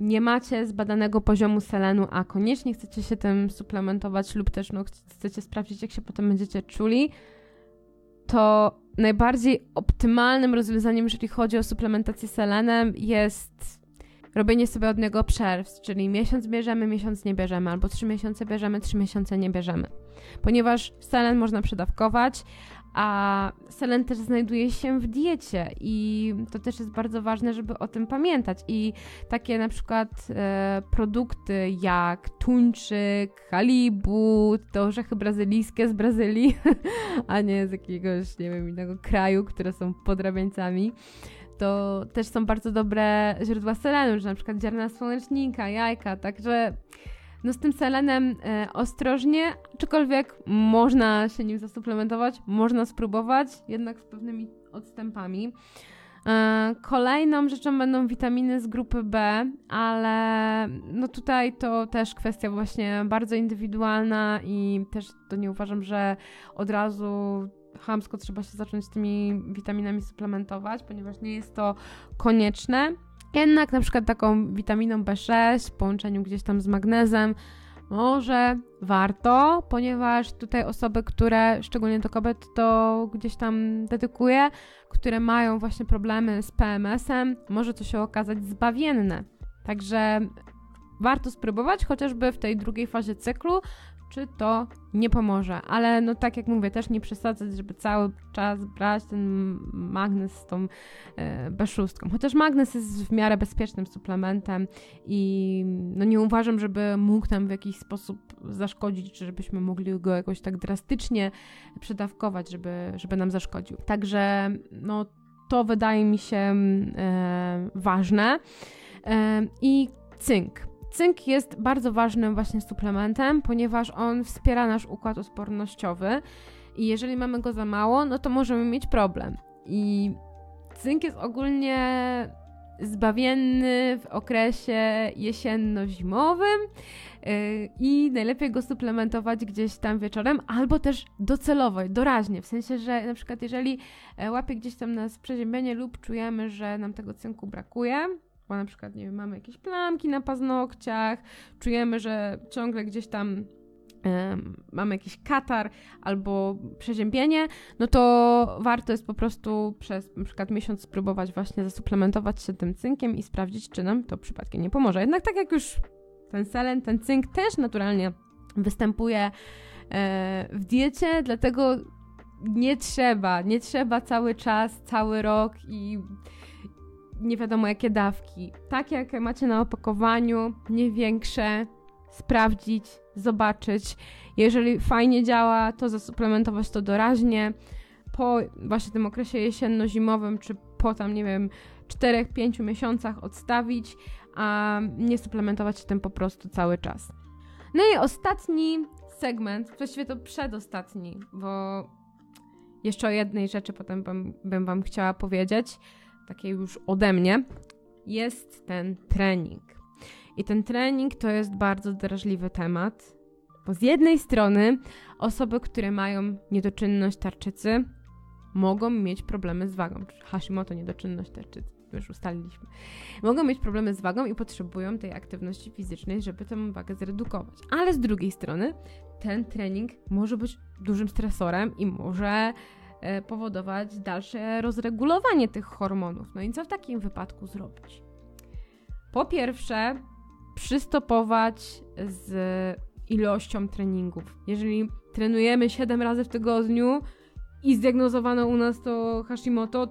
nie macie zbadanego poziomu selenu, a koniecznie chcecie się tym suplementować lub też no, chcecie sprawdzić, jak się potem będziecie czuli, to najbardziej optymalnym rozwiązaniem, jeżeli chodzi o suplementację selenem, jest robienie sobie od niego przerw, czyli miesiąc bierzemy, miesiąc nie bierzemy, albo trzy miesiące bierzemy, trzy miesiące nie bierzemy. Ponieważ selen można przedawkować, a selen też znajduje się w diecie i to też jest bardzo ważne, żeby o tym pamiętać. I takie na przykład e, produkty jak tuńczyk, halibut, to orzechy brazylijskie z Brazylii, a nie z jakiegoś, nie wiem, innego kraju, które są podrabiańcami to też są bardzo dobre źródła selenu, że na przykład ziarna słonecznika, jajka, także no z tym selenem e, ostrożnie, aczkolwiek można się nim zasuplementować, można spróbować, jednak z pewnymi odstępami. E, kolejną rzeczą będą witaminy z grupy B, ale no tutaj to też kwestia właśnie bardzo indywidualna i też to nie uważam, że od razu chamsko trzeba się zacząć tymi witaminami suplementować, ponieważ nie jest to konieczne. Jednak na przykład taką witaminą B6 w połączeniu gdzieś tam z magnezem może warto, ponieważ tutaj osoby, które, szczególnie to kobiety, to gdzieś tam dedykuję, które mają właśnie problemy z PMS-em, może to się okazać zbawienne. Także warto spróbować, chociażby w tej drugiej fazie cyklu, czy to nie pomoże. Ale no tak jak mówię, też nie przesadzać, żeby cały czas brać ten magnes z tą e, B6. Chociaż magnes jest w miarę bezpiecznym suplementem i no nie uważam, żeby mógł nam w jakiś sposób zaszkodzić, czy żebyśmy mogli go jakoś tak drastycznie przedawkować, żeby, żeby nam zaszkodził. Także no to wydaje mi się e, ważne. E, I cynk. Cynk jest bardzo ważnym właśnie suplementem, ponieważ on wspiera nasz układ odpornościowy i jeżeli mamy go za mało, no to możemy mieć problem. I cynk jest ogólnie zbawienny w okresie jesienno-zimowym yy, i najlepiej go suplementować gdzieś tam wieczorem, albo też docelowo, doraźnie, w sensie, że na przykład jeżeli e, łapie gdzieś tam nas przeziębienie lub czujemy, że nam tego cynku brakuje, bo na przykład, nie wiem, mamy jakieś plamki na paznokciach, czujemy, że ciągle gdzieś tam mamy jakiś katar albo przeziębienie, no to warto jest po prostu przez przykład miesiąc spróbować właśnie zasuplementować się tym cynkiem i sprawdzić, czy nam to przypadkiem nie pomoże. Jednak tak jak już ten selen, ten cynk też naturalnie występuje e, w diecie, dlatego nie trzeba, nie trzeba cały czas, cały rok i nie wiadomo jakie dawki. Tak jak macie na opakowaniu, nie większe, sprawdzić, zobaczyć. Jeżeli fajnie działa, to zasuplementować to doraźnie. Po właśnie tym okresie jesienno-zimowym, czy po tam, nie wiem, 4-5 miesiącach odstawić, a nie suplementować się tym po prostu cały czas. No i ostatni segment, właściwie to przedostatni, bo jeszcze o jednej rzeczy potem bym, bym Wam chciała powiedzieć takie już ode mnie, jest ten trening. I ten trening to jest bardzo drażliwy temat, bo z jednej strony osoby, które mają niedoczynność tarczycy, mogą mieć problemy z wagą. Hashimoto niedoczynność tarczycy, już ustaliliśmy. Mogą mieć problemy z wagą i potrzebują tej aktywności fizycznej, żeby tę wagę zredukować. Ale z drugiej strony ten trening może być dużym stresorem i może powodować dalsze rozregulowanie tych hormonów. No i co w takim wypadku zrobić? po pierwsze przystopować z ilością treningów. Jeżeli trenujemy 7 razy w tygodniu i zdiagnozowano u nas to Hashimoto,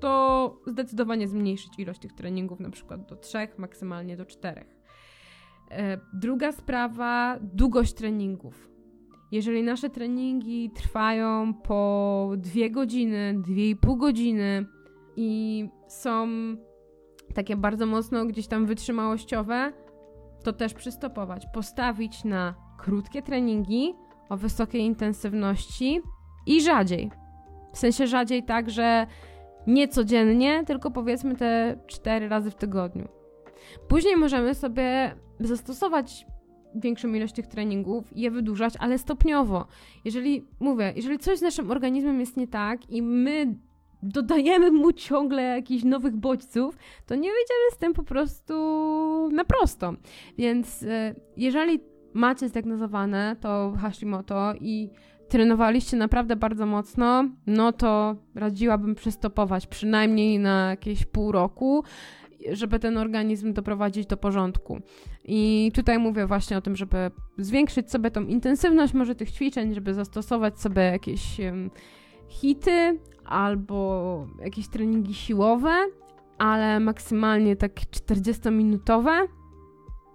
to zdecydowanie zmniejszyć ilość tych treningów, na przykład do 3, maksymalnie do 4. E, druga sprawa, długość treningów. Jeżeli nasze treningi trwają po 2 godziny, 2,5 godziny i są takie bardzo mocno gdzieś tam wytrzymałościowe, to też przystopować. Postawić na krótkie treningi o wysokiej intensywności i rzadziej. W sensie rzadziej tak, że nie codziennie, tylko powiedzmy te 4 razy w tygodniu. Później możemy sobie zastosować większą ilość tych treningów i je wydłużać, ale stopniowo. Jeżeli, mówię, jeżeli coś z naszym organizmem jest nie tak i my dodajemy mu ciągle jakichś nowych bodźców, to nie wyjdziemy z tym po prostu na prosto. Więc e, jeżeli macie zdiagnozowane to Hashimoto i trenowaliście naprawdę bardzo mocno, no to radziłabym przystopować przynajmniej na jakieś pół roku, żeby ten organizm doprowadzić do porządku. I tutaj mówię właśnie o tym, żeby zwiększyć sobie tą intensywność może tych ćwiczeń, żeby zastosować sobie jakieś hity albo jakieś treningi siłowe, ale maksymalnie tak 40-minutowe,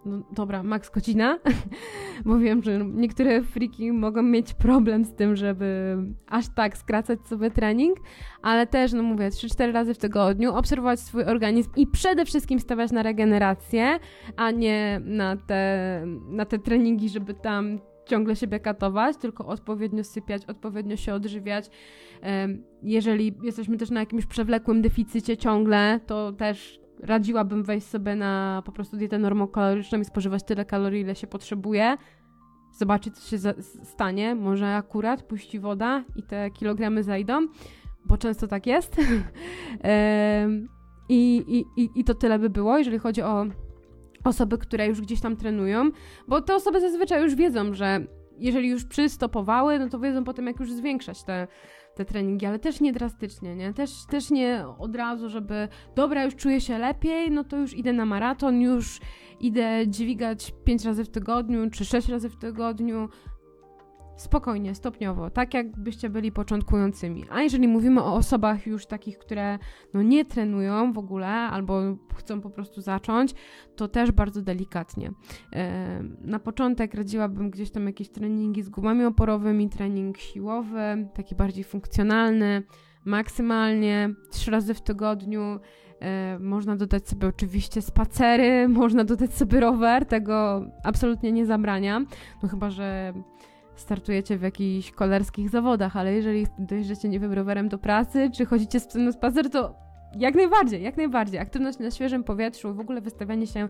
no dobra, max godzina, bo wiem, że niektóre friki mogą mieć problem z tym, żeby aż tak skracać sobie trening, ale też, no mówię, 3-4 razy w tygodniu, obserwować swój organizm i przede wszystkim stawiać na regenerację, a nie na te, na te treningi, żeby tam ciągle siebie katować, tylko odpowiednio sypiać, odpowiednio się odżywiać. Jeżeli jesteśmy też na jakimś przewlekłym deficycie ciągle, to też radziłabym wejść sobie na po prostu dietę normokaloryczną i spożywać tyle kalorii, ile się potrzebuje. Zobaczyć, co się stanie. Może akurat puści woda i te kilogramy zajdą, bo często tak jest. I, i, I to tyle by było, jeżeli chodzi o osoby, które już gdzieś tam trenują, bo te osoby zazwyczaj już wiedzą, że jeżeli już przystopowały, no to wiedzą potem, jak już zwiększać te te treningi, ale też nie drastycznie, nie? Też, też nie od razu, żeby dobra, już czuję się lepiej, no to już idę na maraton, już idę dźwigać 5 razy w tygodniu czy 6 razy w tygodniu. Spokojnie, stopniowo, tak jakbyście byli początkującymi. A jeżeli mówimy o osobach już takich, które no nie trenują w ogóle albo chcą po prostu zacząć, to też bardzo delikatnie. Na początek radziłabym gdzieś tam jakieś treningi z gumami oporowymi, trening siłowy, taki bardziej funkcjonalny, maksymalnie trzy razy w tygodniu. Można dodać sobie oczywiście spacery, można dodać sobie rower, tego absolutnie nie zabrania. No chyba, że startujecie w jakichś kolarskich zawodach, ale jeżeli dojeżdżacie, nie wiem, rowerem do pracy, czy chodzicie z psem na spacer, to jak najbardziej, jak najbardziej. Aktywność na świeżym powietrzu, w ogóle wystawianie się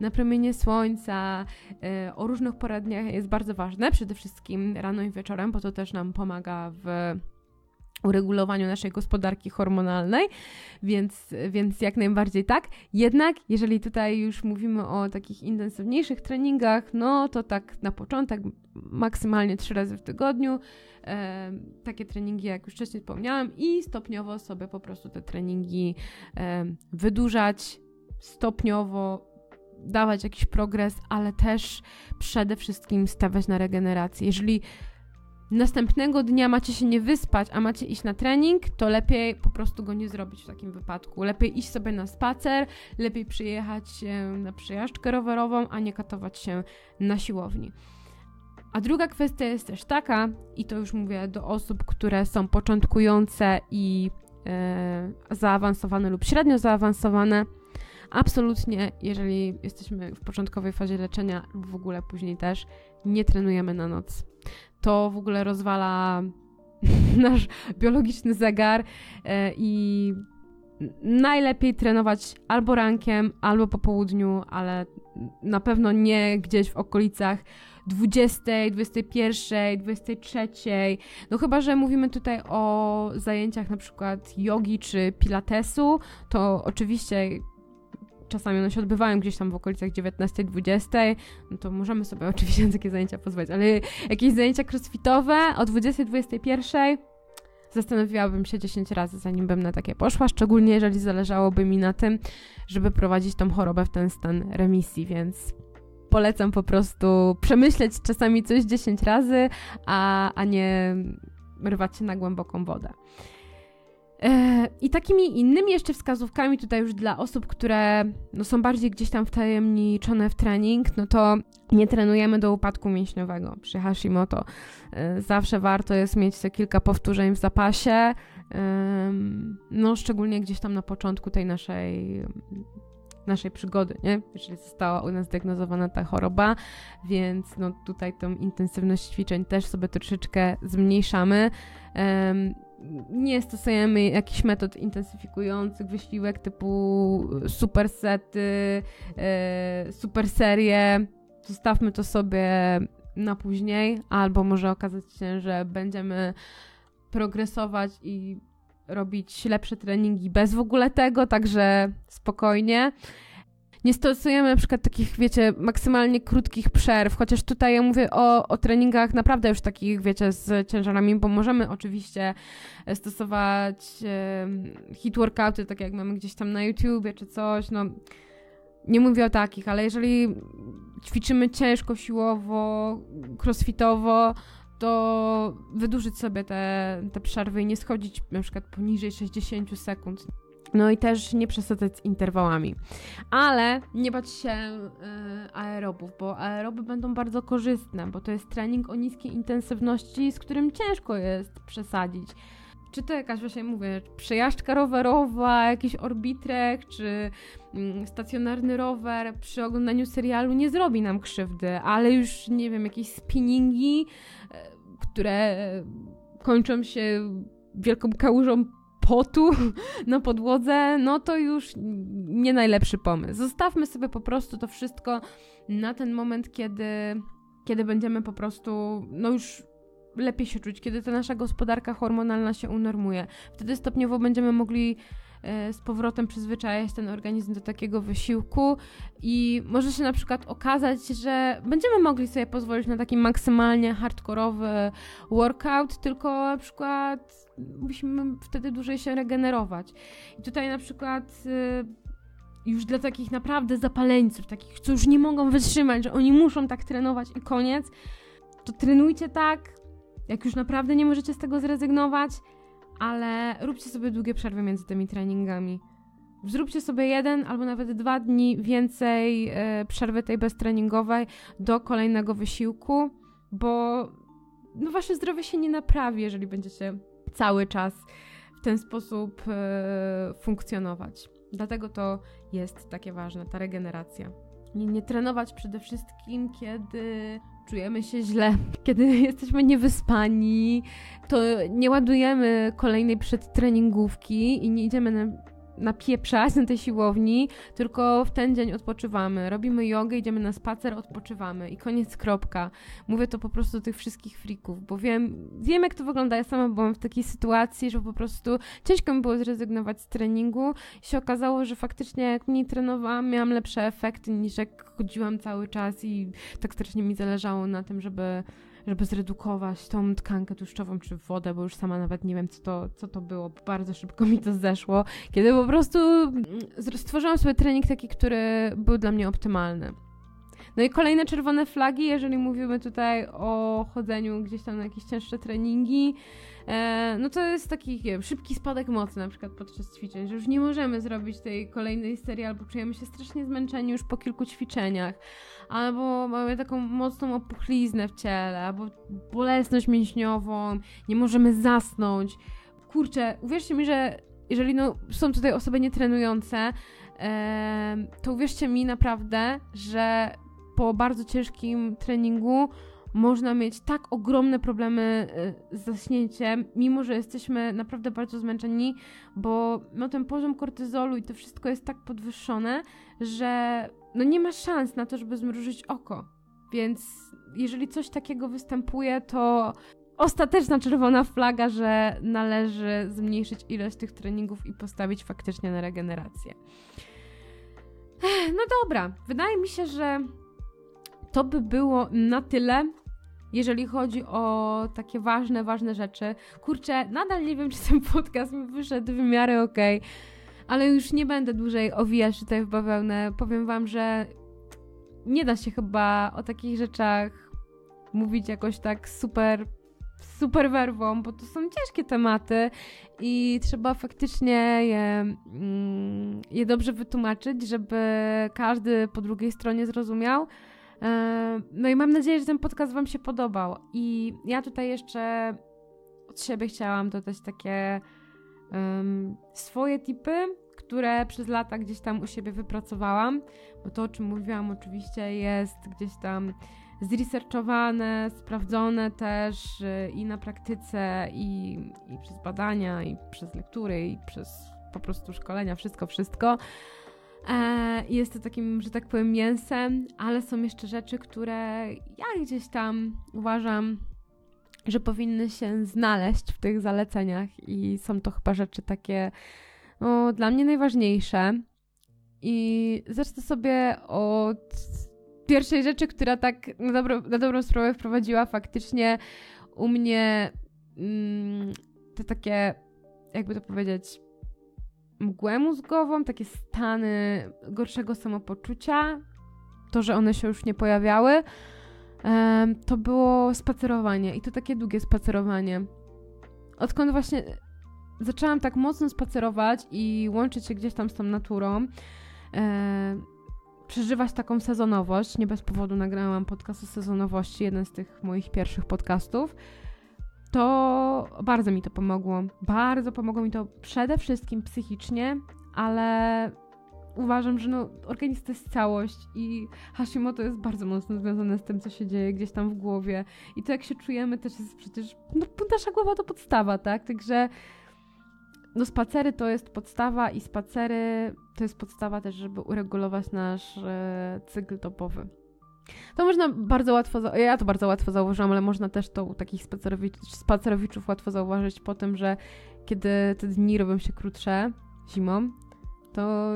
na promienie słońca yy, o różnych poradniach jest bardzo ważne, przede wszystkim rano i wieczorem, bo to też nam pomaga w uregulowaniu naszej gospodarki hormonalnej, więc, więc jak najbardziej tak. Jednak, jeżeli tutaj już mówimy o takich intensywniejszych treningach, no to tak na początek maksymalnie trzy razy w tygodniu. E, takie treningi, jak już wcześniej wspomniałam, i stopniowo sobie po prostu te treningi e, wydłużać, stopniowo dawać jakiś progres, ale też przede wszystkim stawiać na regenerację. Jeżeli następnego dnia macie się nie wyspać, a macie iść na trening, to lepiej po prostu go nie zrobić w takim wypadku. Lepiej iść sobie na spacer, lepiej przyjechać na przejażdżkę rowerową, a nie katować się na siłowni. A druga kwestia jest też taka, i to już mówię do osób, które są początkujące i e, zaawansowane lub średnio zaawansowane. Absolutnie, jeżeli jesteśmy w początkowej fazie leczenia, lub w ogóle później też, nie trenujemy na noc to w ogóle rozwala nasz biologiczny zegar e, i najlepiej trenować albo rankiem, albo po południu, ale na pewno nie gdzieś w okolicach 20, 21, 23. No chyba, że mówimy tutaj o zajęciach na przykład jogi czy pilatesu, to oczywiście czasami one się odbywają gdzieś tam w okolicach 19-20, no to możemy sobie oczywiście na takie zajęcia pozwolić, ale jakieś zajęcia crossfitowe o 20-21 zastanowiłabym się 10 razy, zanim bym na takie poszła, szczególnie jeżeli zależałoby mi na tym, żeby prowadzić tą chorobę w ten stan remisji, więc polecam po prostu przemyśleć czasami coś 10 razy, a, a nie rwać się na głęboką wodę. E, I takimi innymi jeszcze wskazówkami tutaj już dla osób, które no, są bardziej gdzieś tam wtajemniczone w trening, no to nie trenujemy do upadku mięśniowego. Przy Hashimoto e, zawsze warto jest mieć te kilka powtórzeń w zapasie, no szczególnie gdzieś tam na początku tej naszej naszej przygody, nie? Jeżeli została u nas zdiagnozowana ta choroba, więc no tutaj tą intensywność ćwiczeń też sobie troszeczkę zmniejszamy. Nie stosujemy jakichś metod intensyfikujących wysiłek typu super sety, e, super serie. Zostawmy to sobie na później, albo może okazać się, że będziemy progresować i robić lepsze treningi bez w ogóle tego, także spokojnie. Nie stosujemy na przykład takich, wiecie, maksymalnie krótkich przerw, chociaż tutaj ja mówię o, o treningach naprawdę już takich, wiecie, z ciężarami, bo możemy oczywiście stosować e, hit workouty, tak jak mamy gdzieś tam na YouTubie czy coś, no nie mówię o takich, ale jeżeli ćwiczymy ciężko, siłowo, crossfitowo, to wydłużyć sobie te, te przerwy i nie schodzić na przykład poniżej 60 sekund. No i też nie przesadzać z interwałami. Ale nie bać się yy, aerobów, bo aeroby będą bardzo korzystne, bo to jest trening o niskiej intensywności, z którym ciężko jest przesadzić. Czy to jakaś właśnie, mówię, przejażdżka rowerowa, jakiś orbitrek, czy mm, stacjonarny rower przy oglądaniu serialu nie zrobi nam krzywdy, ale już, nie wiem, jakieś spinningi, yy, które kończą się wielką kałużą potu na podłodze, no to już nie najlepszy pomysł. Zostawmy sobie po prostu to wszystko na ten moment, kiedy, kiedy będziemy po prostu, no już lepiej się czuć, kiedy ta nasza gospodarka hormonalna się unormuje. Wtedy stopniowo będziemy mogli z powrotem przyzwyczajać ten organizm do takiego wysiłku i może się na przykład okazać, że będziemy mogli sobie pozwolić na taki maksymalnie hardkorowy workout, tylko na przykład musimy wtedy dłużej się regenerować. I tutaj na przykład y, już dla takich naprawdę zapaleńców, takich, co już nie mogą wytrzymać, że oni muszą tak trenować i koniec, to trenujcie tak, jak już naprawdę nie możecie z tego zrezygnować, ale róbcie sobie długie przerwy między tymi treningami. Zróbcie sobie jeden albo nawet dwa dni więcej e, przerwy tej beztreningowej do kolejnego wysiłku, bo no wasze zdrowie się nie naprawi, jeżeli będziecie cały czas w ten sposób e, funkcjonować. Dlatego to jest takie ważne, ta regeneracja. Nie, nie trenować przede wszystkim, kiedy czujemy się źle, kiedy jesteśmy niewyspani, to nie ładujemy kolejnej przedtreningówki i nie idziemy na napieprzać na tej siłowni, tylko w ten dzień odpoczywamy. Robimy jogę, idziemy na spacer, odpoczywamy i koniec, kropka. Mówię to po prostu do tych wszystkich frików, bo wiem, wiem jak to wygląda. Ja sama byłam w takiej sytuacji, że po prostu ciężko mi było zrezygnować z treningu i się okazało, że faktycznie jak mniej trenowałam, miałam lepsze efekty niż jak chodziłam cały czas i tak strasznie mi zależało na tym, żeby żeby zredukować tą tkankę tłuszczową czy wodę, bo już sama nawet nie wiem, co to, co to było. Bardzo szybko mi to zeszło, kiedy po prostu mm, stworzyłam sobie trening taki, który był dla mnie optymalny. No i kolejne czerwone flagi, jeżeli mówimy tutaj o chodzeniu gdzieś tam na jakieś cięższe treningi, no to jest taki wiem, szybki spadek mocy na przykład podczas ćwiczeń, że już nie możemy zrobić tej kolejnej serii albo czujemy się strasznie zmęczeni już po kilku ćwiczeniach, albo mamy taką mocną opuchliznę w ciele, albo bolesność mięśniową, nie możemy zasnąć. Kurczę, uwierzcie mi, że jeżeli no, są tutaj osoby nietrenujące, e, to uwierzcie mi naprawdę, że po bardzo ciężkim treningu można mieć tak ogromne problemy y, z zaśnięciem, mimo że jesteśmy naprawdę bardzo zmęczeni, bo no, ten poziom kortyzolu i to wszystko jest tak podwyższone, że no, nie ma szans na to, żeby zmrużyć oko. Więc jeżeli coś takiego występuje, to ostateczna czerwona flaga, że należy zmniejszyć ilość tych treningów i postawić faktycznie na regenerację. No dobra, wydaje mi się, że to by było na tyle. jeżeli chodzi o takie ważne, ważne rzeczy. Kurczę, nadal nie wiem, czy ten podcast mi wyszedł w miarę okej, okay, ale już nie będę dłużej owijać tutaj w bawełnę. Powiem wam, że nie da się chyba o takich rzeczach mówić jakoś tak super super werwą, bo to są ciężkie tematy i trzeba faktycznie je, mm, je dobrze wytłumaczyć, żeby każdy po drugiej stronie zrozumiał. E, no i mam nadzieję, że ten podcast Wam się podobał. I ja tutaj jeszcze od siebie chciałam dodać takie um, swoje tipy, które przez lata gdzieś tam u siebie wypracowałam, bo to, o czym mówiłam, oczywiście jest gdzieś tam zresearchowane, sprawdzone też y, i na praktyce, i, i przez badania, i przez lektury, i przez po prostu szkolenia, wszystko, wszystko. E, jest to takim, że tak powiem, mięsem, ale są jeszcze rzeczy, które ja gdzieś tam uważam, że powinny się znaleźć w tych zaleceniach, i są to chyba rzeczy takie no, dla mnie najważniejsze. I zacznę sobie od pierwszej rzeczy, która tak na, dobro, na dobrą sprawę wprowadziła faktycznie u mnie mm, te takie, jakby to powiedzieć, mgłę mózgową, takie stany gorszego samopoczucia, to, że one się już nie pojawiały, to było spacerowanie i to takie długie spacerowanie. Odkąd właśnie zaczęłam tak mocno spacerować i łączyć się gdzieś tam z tą naturą, przeżywać taką sezonowość. Nie bez powodu nagrałam podcast o sezonowości, jeden z tych moich pierwszych podcastów. To bardzo mi to pomogło. Bardzo pomogło mi to przede wszystkim psychicznie, ale uważam, że no, organizm to jest całość i Hashimoto jest bardzo mocno związane z tym, co się dzieje gdzieś tam w głowie. I to, jak się czujemy, też jest przecież. No, nasza głowa to podstawa, tak? Także no spacery to jest podstawa i spacery to jest podstawa też, żeby uregulować nasz e, cykl dobowy. To można bardzo łatwo, ja to bardzo łatwo zauważyłam, ale można też to u takich spacerowiczów łatwo zauważyć po tym, że kiedy te dni robią się krótsze zimą, to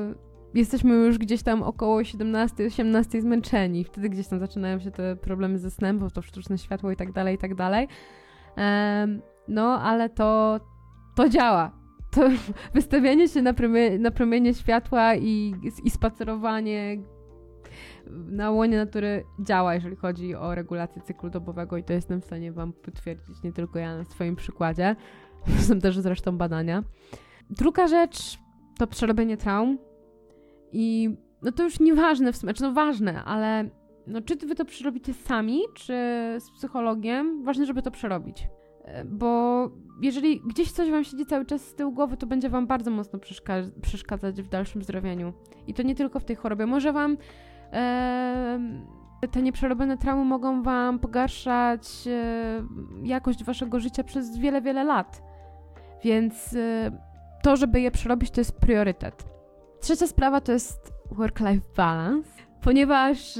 jesteśmy już gdzieś tam około 17-18 zmęczeni. Wtedy gdzieś tam zaczynają się te problemy ze snem, bo to sztuczne światło i tak dalej, i tak dalej. no, ale to, to działa to wystawianie się na, promie, na promienie światła i, i spacerowanie na łonie natury działa, jeżeli chodzi o regulację cyklu dobowego i to jestem w stanie Wam potwierdzić, nie tylko ja na swoim przykładzie. Są też zresztą badania. Druga rzecz to przerobienie traum i no to już nieważne w sumie, znaczy no ważne, ale no czy Wy to przerobicie sami, czy z psychologiem, ważne, żeby to przerobić. E, bo jeżeli gdzieś coś wam siedzi cały czas z tyłu głowy, to będzie wam bardzo mocno przeszka- przeszkadzać w dalszym zdrowieniu. I to nie tylko w tej chorobie. Może wam te nieprzerobione traumy mogą wam pogarszać jakość waszego życia przez wiele, wiele lat. Więc to, żeby je przerobić, to jest priorytet. Trzecia sprawa to jest work-life balance, ponieważ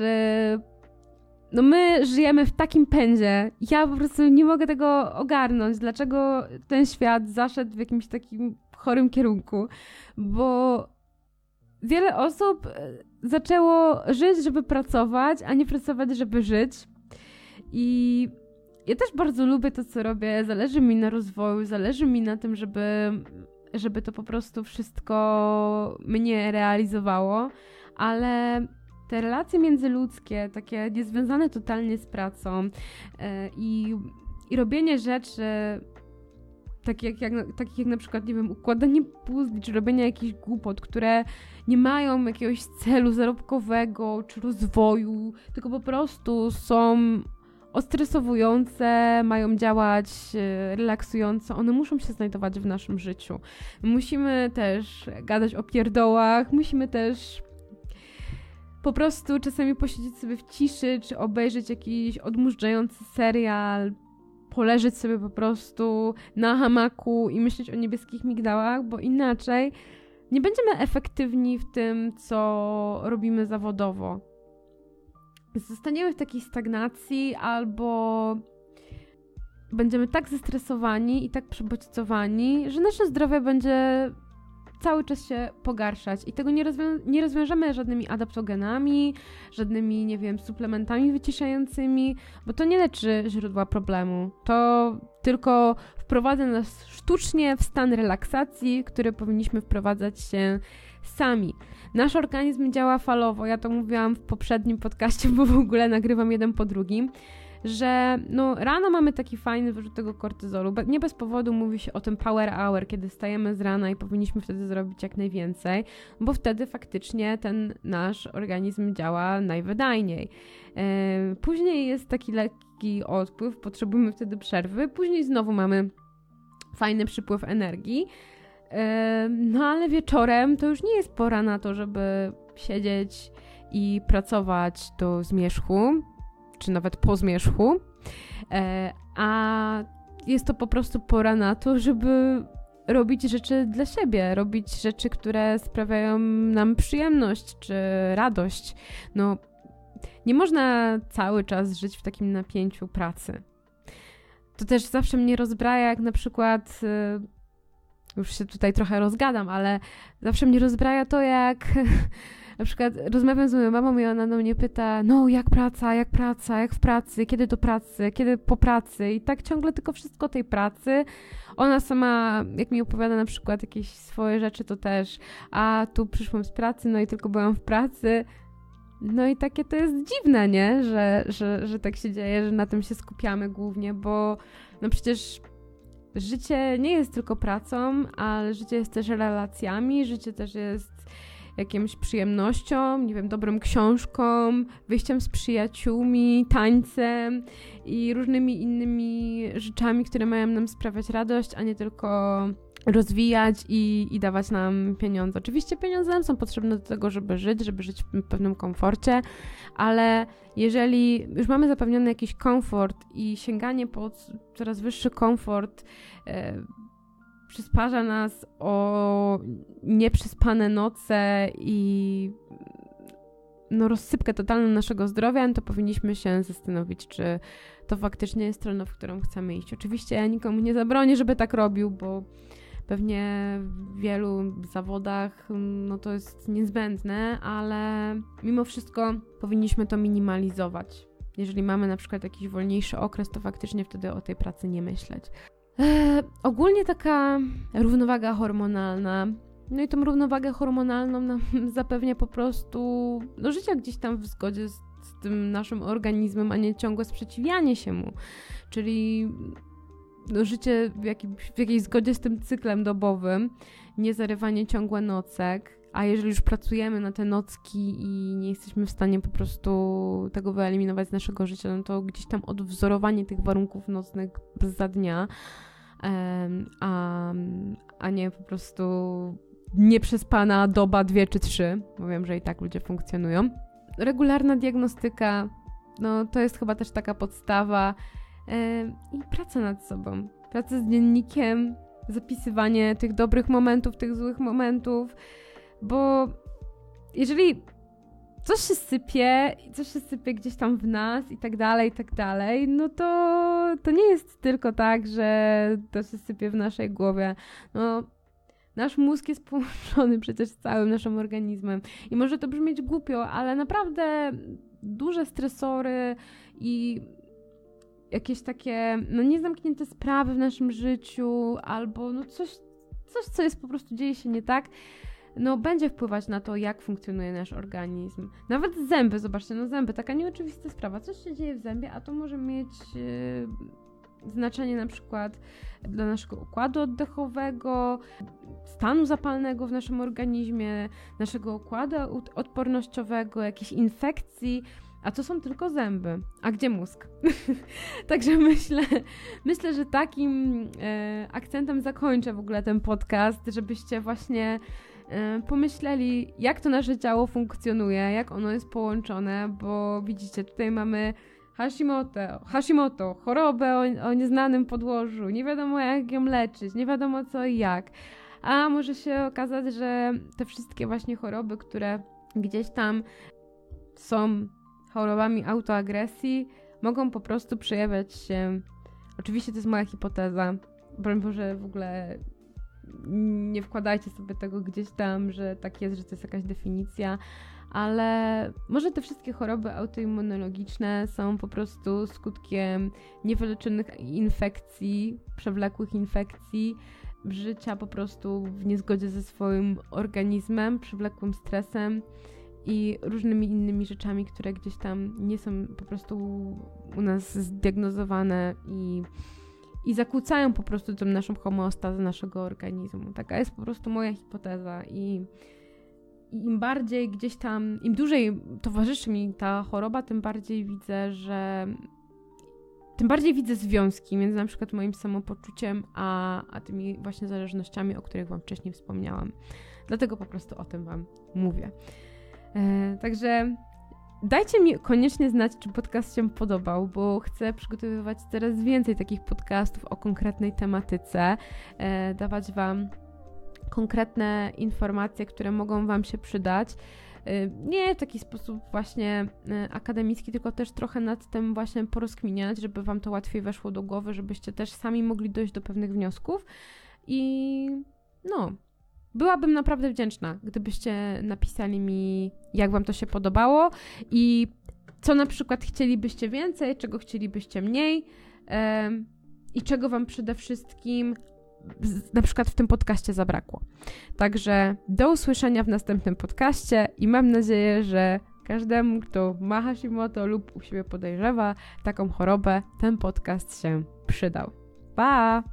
no my żyjemy w takim pędzie. Ja po prostu nie mogę tego ogarnąć, dlaczego ten świat zaszedł w jakimś takim chorym kierunku, bo wiele osób zaczęło żyć, żeby pracować, a nie pracować, żeby żyć. I ja też bardzo lubię to, co robię. Zależy mi na rozwoju, zależy mi na tym, żeby, żeby to po prostu wszystko mnie realizowało, ale te relacje międzyludzkie, takie niezwiązane totalnie z pracą e, i, i robienie rzeczy tak jak, jak, takich jak na przykład, nie wiem, układanie puzli, czy robienie jakichś głupot, które nie mają jakiegoś celu zarobkowego, czy rozwoju, tylko po prostu są ostresowujące, mają działać e, relaksująco, one muszą się znajdować w naszym życiu. Musimy też gadać o pierdołach, musimy też po prostu czasami posiedzieć sobie w ciszy, czy obejrzeć jakiś odmurzający serial, poleżeć sobie po prostu na hamaku i myśleć o niebieskich migdałach, bo inaczej nie będziemy efektywni w tym, co robimy zawodowo. Zostaniemy w takiej stagnacji albo będziemy tak zestresowani i tak przebodźcowani, że nasze zdrowie będzie cały czas się pogarszać i tego nie, rozwią- nie rozwiążemy żadnymi adaptogenami, żadnymi, nie wiem, suplementami wyciszającymi, bo to nie leczy źródła problemu. To tylko wprowadza nas sztucznie w stan relaksacji, który powinniśmy wprowadzać się sami. Nasz organizm działa falowo. Ja to mówiłam w poprzednim podcaście, bo w ogóle nagrywam jeden po drugim że no, rano mamy taki fajny wyrzut tego kortyzolu. Nie bez powodu mówi się o tym power hour, kiedy stajemy z rana i powinniśmy wtedy zrobić jak najwięcej, bo wtedy faktycznie ten nasz organizm działa najwydajniej. E, później jest taki lekki odpływ, potrzebujemy wtedy przerwy, później znowu mamy fajny przypływ energii. E, no ale wieczorem to już nie jest pora na to, żeby siedzieć i pracować do zmierzchu, czy nawet po zmierzchu, e, a jest to po prostu pora na to, żeby robić rzeczy dla siebie, robić rzeczy, które sprawiają nam przyjemność czy radość. No, nie można cały czas żyć w takim napięciu pracy. To też zawsze mnie rozbraja, jak na przykład. E, już się tutaj trochę rozgadam, ale zawsze mnie rozbraja to, jak na przykład rozmawiam z moją mamą i ona do mnie pyta, no jak praca, jak praca, jak w pracy, kiedy do pracy, kiedy po pracy i tak ciągle tylko wszystko tej pracy. Ona sama, jak mi opowiada na przykład jakieś swoje rzeczy, to też, a tu przyszłam z pracy, no i tylko byłam w pracy. No i takie to jest dziwne, nie? Że, że, że tak się dzieje, że na tym się skupiamy głównie, bo no przecież życie nie jest tylko pracą, ale życie jest też relacjami, życie też jest jakimś przyjemnością, nie wiem, dobrą książką, wyjściem z przyjaciółmi, tańcem i różnymi innymi rzeczami, które mają nam sprawiać radość, a nie tylko rozwijać i, i dawać nam pieniądze. Oczywiście pieniądze nam są potrzebne do tego, żeby żyć, żeby żyć w pewnym komforcie, ale jeżeli już mamy zapewniony jakiś komfort i sięganie po coraz wyższy komfort, e, przysparza nas o nieprzespane noce i no, rozsypkę totalną naszego zdrowia, no to powinniśmy się zastanowić, czy to faktycznie jest strona, w którą chcemy iść. Oczywiście ja nikomu nie zabronię, żeby tak robił, bo pewnie w wielu zawodach no to jest niezbędne, ale mimo wszystko powinniśmy to minimalizować. Jeżeli mamy na przykład jakiś wolniejszy okres, to faktycznie wtedy o tej pracy nie myśleć. E, ogólnie taka równowaga hormonalna. No i tą równowagę hormonalną nam zapewnia po prostu no, życie gdzieś tam w zgodzie z, z tym naszym organizmem, a nie ciągłe sprzeciwianie się mu. Czyli no, życie w, jakim, w jakiejś zgodzie z tym cyklem dobowym, nie zarywanie ciągłe nocek, a jeżeli już pracujemy na te nocki i nie jesteśmy w stanie po prostu tego wyeliminować z naszego życia, no to gdzieś tam odwzorowanie tych warunków nocnych za dnia, a, a nie po prostu nieprzespana doba, dwie czy trzy, bo wiem, że i tak ludzie funkcjonują. Regularna diagnostyka, no to jest chyba też taka podstawa i praca nad sobą. Praca z dziennikiem, zapisywanie tych dobrych momentów, tych złych momentów, bo jeżeli coś się sypie, coś się sypie gdzieś tam w nas i tak dalej, i tak dalej, no to to nie jest tylko tak, że to się sypie w naszej głowie. No, nasz mózg jest połączony przecież z całym naszym organizmem i może to brzmieć głupio, ale naprawdę duże stresory i jakieś takie, no niezamknięte sprawy w naszym życiu albo no coś, coś, co jest po prostu dzieje się nie tak, no będzie wpływać na to, jak funkcjonuje nasz organizm. Nawet zęby, zobaczcie, no zęby, taka nieoczywista sprawa. Coś się dzieje w zębie, a to może mieć yy, znaczenie na przykład dla naszego układu oddechowego, stanu zapalnego w naszym organizmie, naszego układu odpornościowego, jakichś infekcji. A to są tylko zęby. A gdzie mózg? Także myślę, myślę, że takim e, akcentem zakończę w ogóle ten podcast, żebyście właśnie pomyśleli, jak to nasze ciało funkcjonuje, jak ono jest połączone, bo widzicie, tutaj mamy Hashimoto, Hashimoto chorobę o, o nieznanym podłożu, nie wiadomo jak ją leczyć, nie wiadomo co i jak. A może się okazać, że te wszystkie właśnie choroby, które gdzieś tam są chorobami autoagresji, mogą po prostu przejawiać się. Oczywiście to jest moja hipoteza. Broń Boże, w ogóle nie wkładajcie sobie tego gdzieś tam, że tak jest, że to jest jakaś definicja, ale może te wszystkie choroby autoimmunologiczne są po prostu skutkiem niewyleczonych infekcji, przewlekłych infekcji, życia po prostu w niezgodzie ze swoim organizmem, przewlekłym stresem i różnymi innymi rzeczami, które gdzieś tam nie są po prostu u nas zdiagnozowane i, i zakłócają po prostu tą naszą homeostazę naszego organizmu. Taka jest po prostu moja hipoteza i, i im bardziej gdzieś tam, im dłużej towarzyszy mi ta choroba, tym bardziej widzę, że tym bardziej widzę związki między na przykład moim samopoczuciem, a, a tymi właśnie zależnościami, o których Wam wcześniej wspomniałam. Dlatego po prostu o tym Wam mówię. E, także dajcie mi koniecznie znać, czy podcast się podobał, bo chcę przygotowywać coraz więcej takich podcastów o konkretnej tematyce, e, dawać Wam konkretne informacje, które mogą Wam się przydać. E, nie w taki sposób właśnie e, akademicki, tylko też trochę nad tym właśnie porozkminiać, żeby Wam to łatwiej weszło do głowy, żebyście też sami mogli dojść do pewnych wniosków. I no, byłabym naprawdę wdzięczna, gdybyście napisali mi, jak Wam to się podobało i co na przykład chcielibyście więcej, czego chcielibyście mniej i czego Wam przede wszystkim na przykład w tym podcaście zabrakło. Także do usłyszenia w następnym podcaście i mam nadzieję, że każdemu, kto ma Hashimoto lub u siebie podejrzewa taką chorobę, ten podcast się przydał. Pa!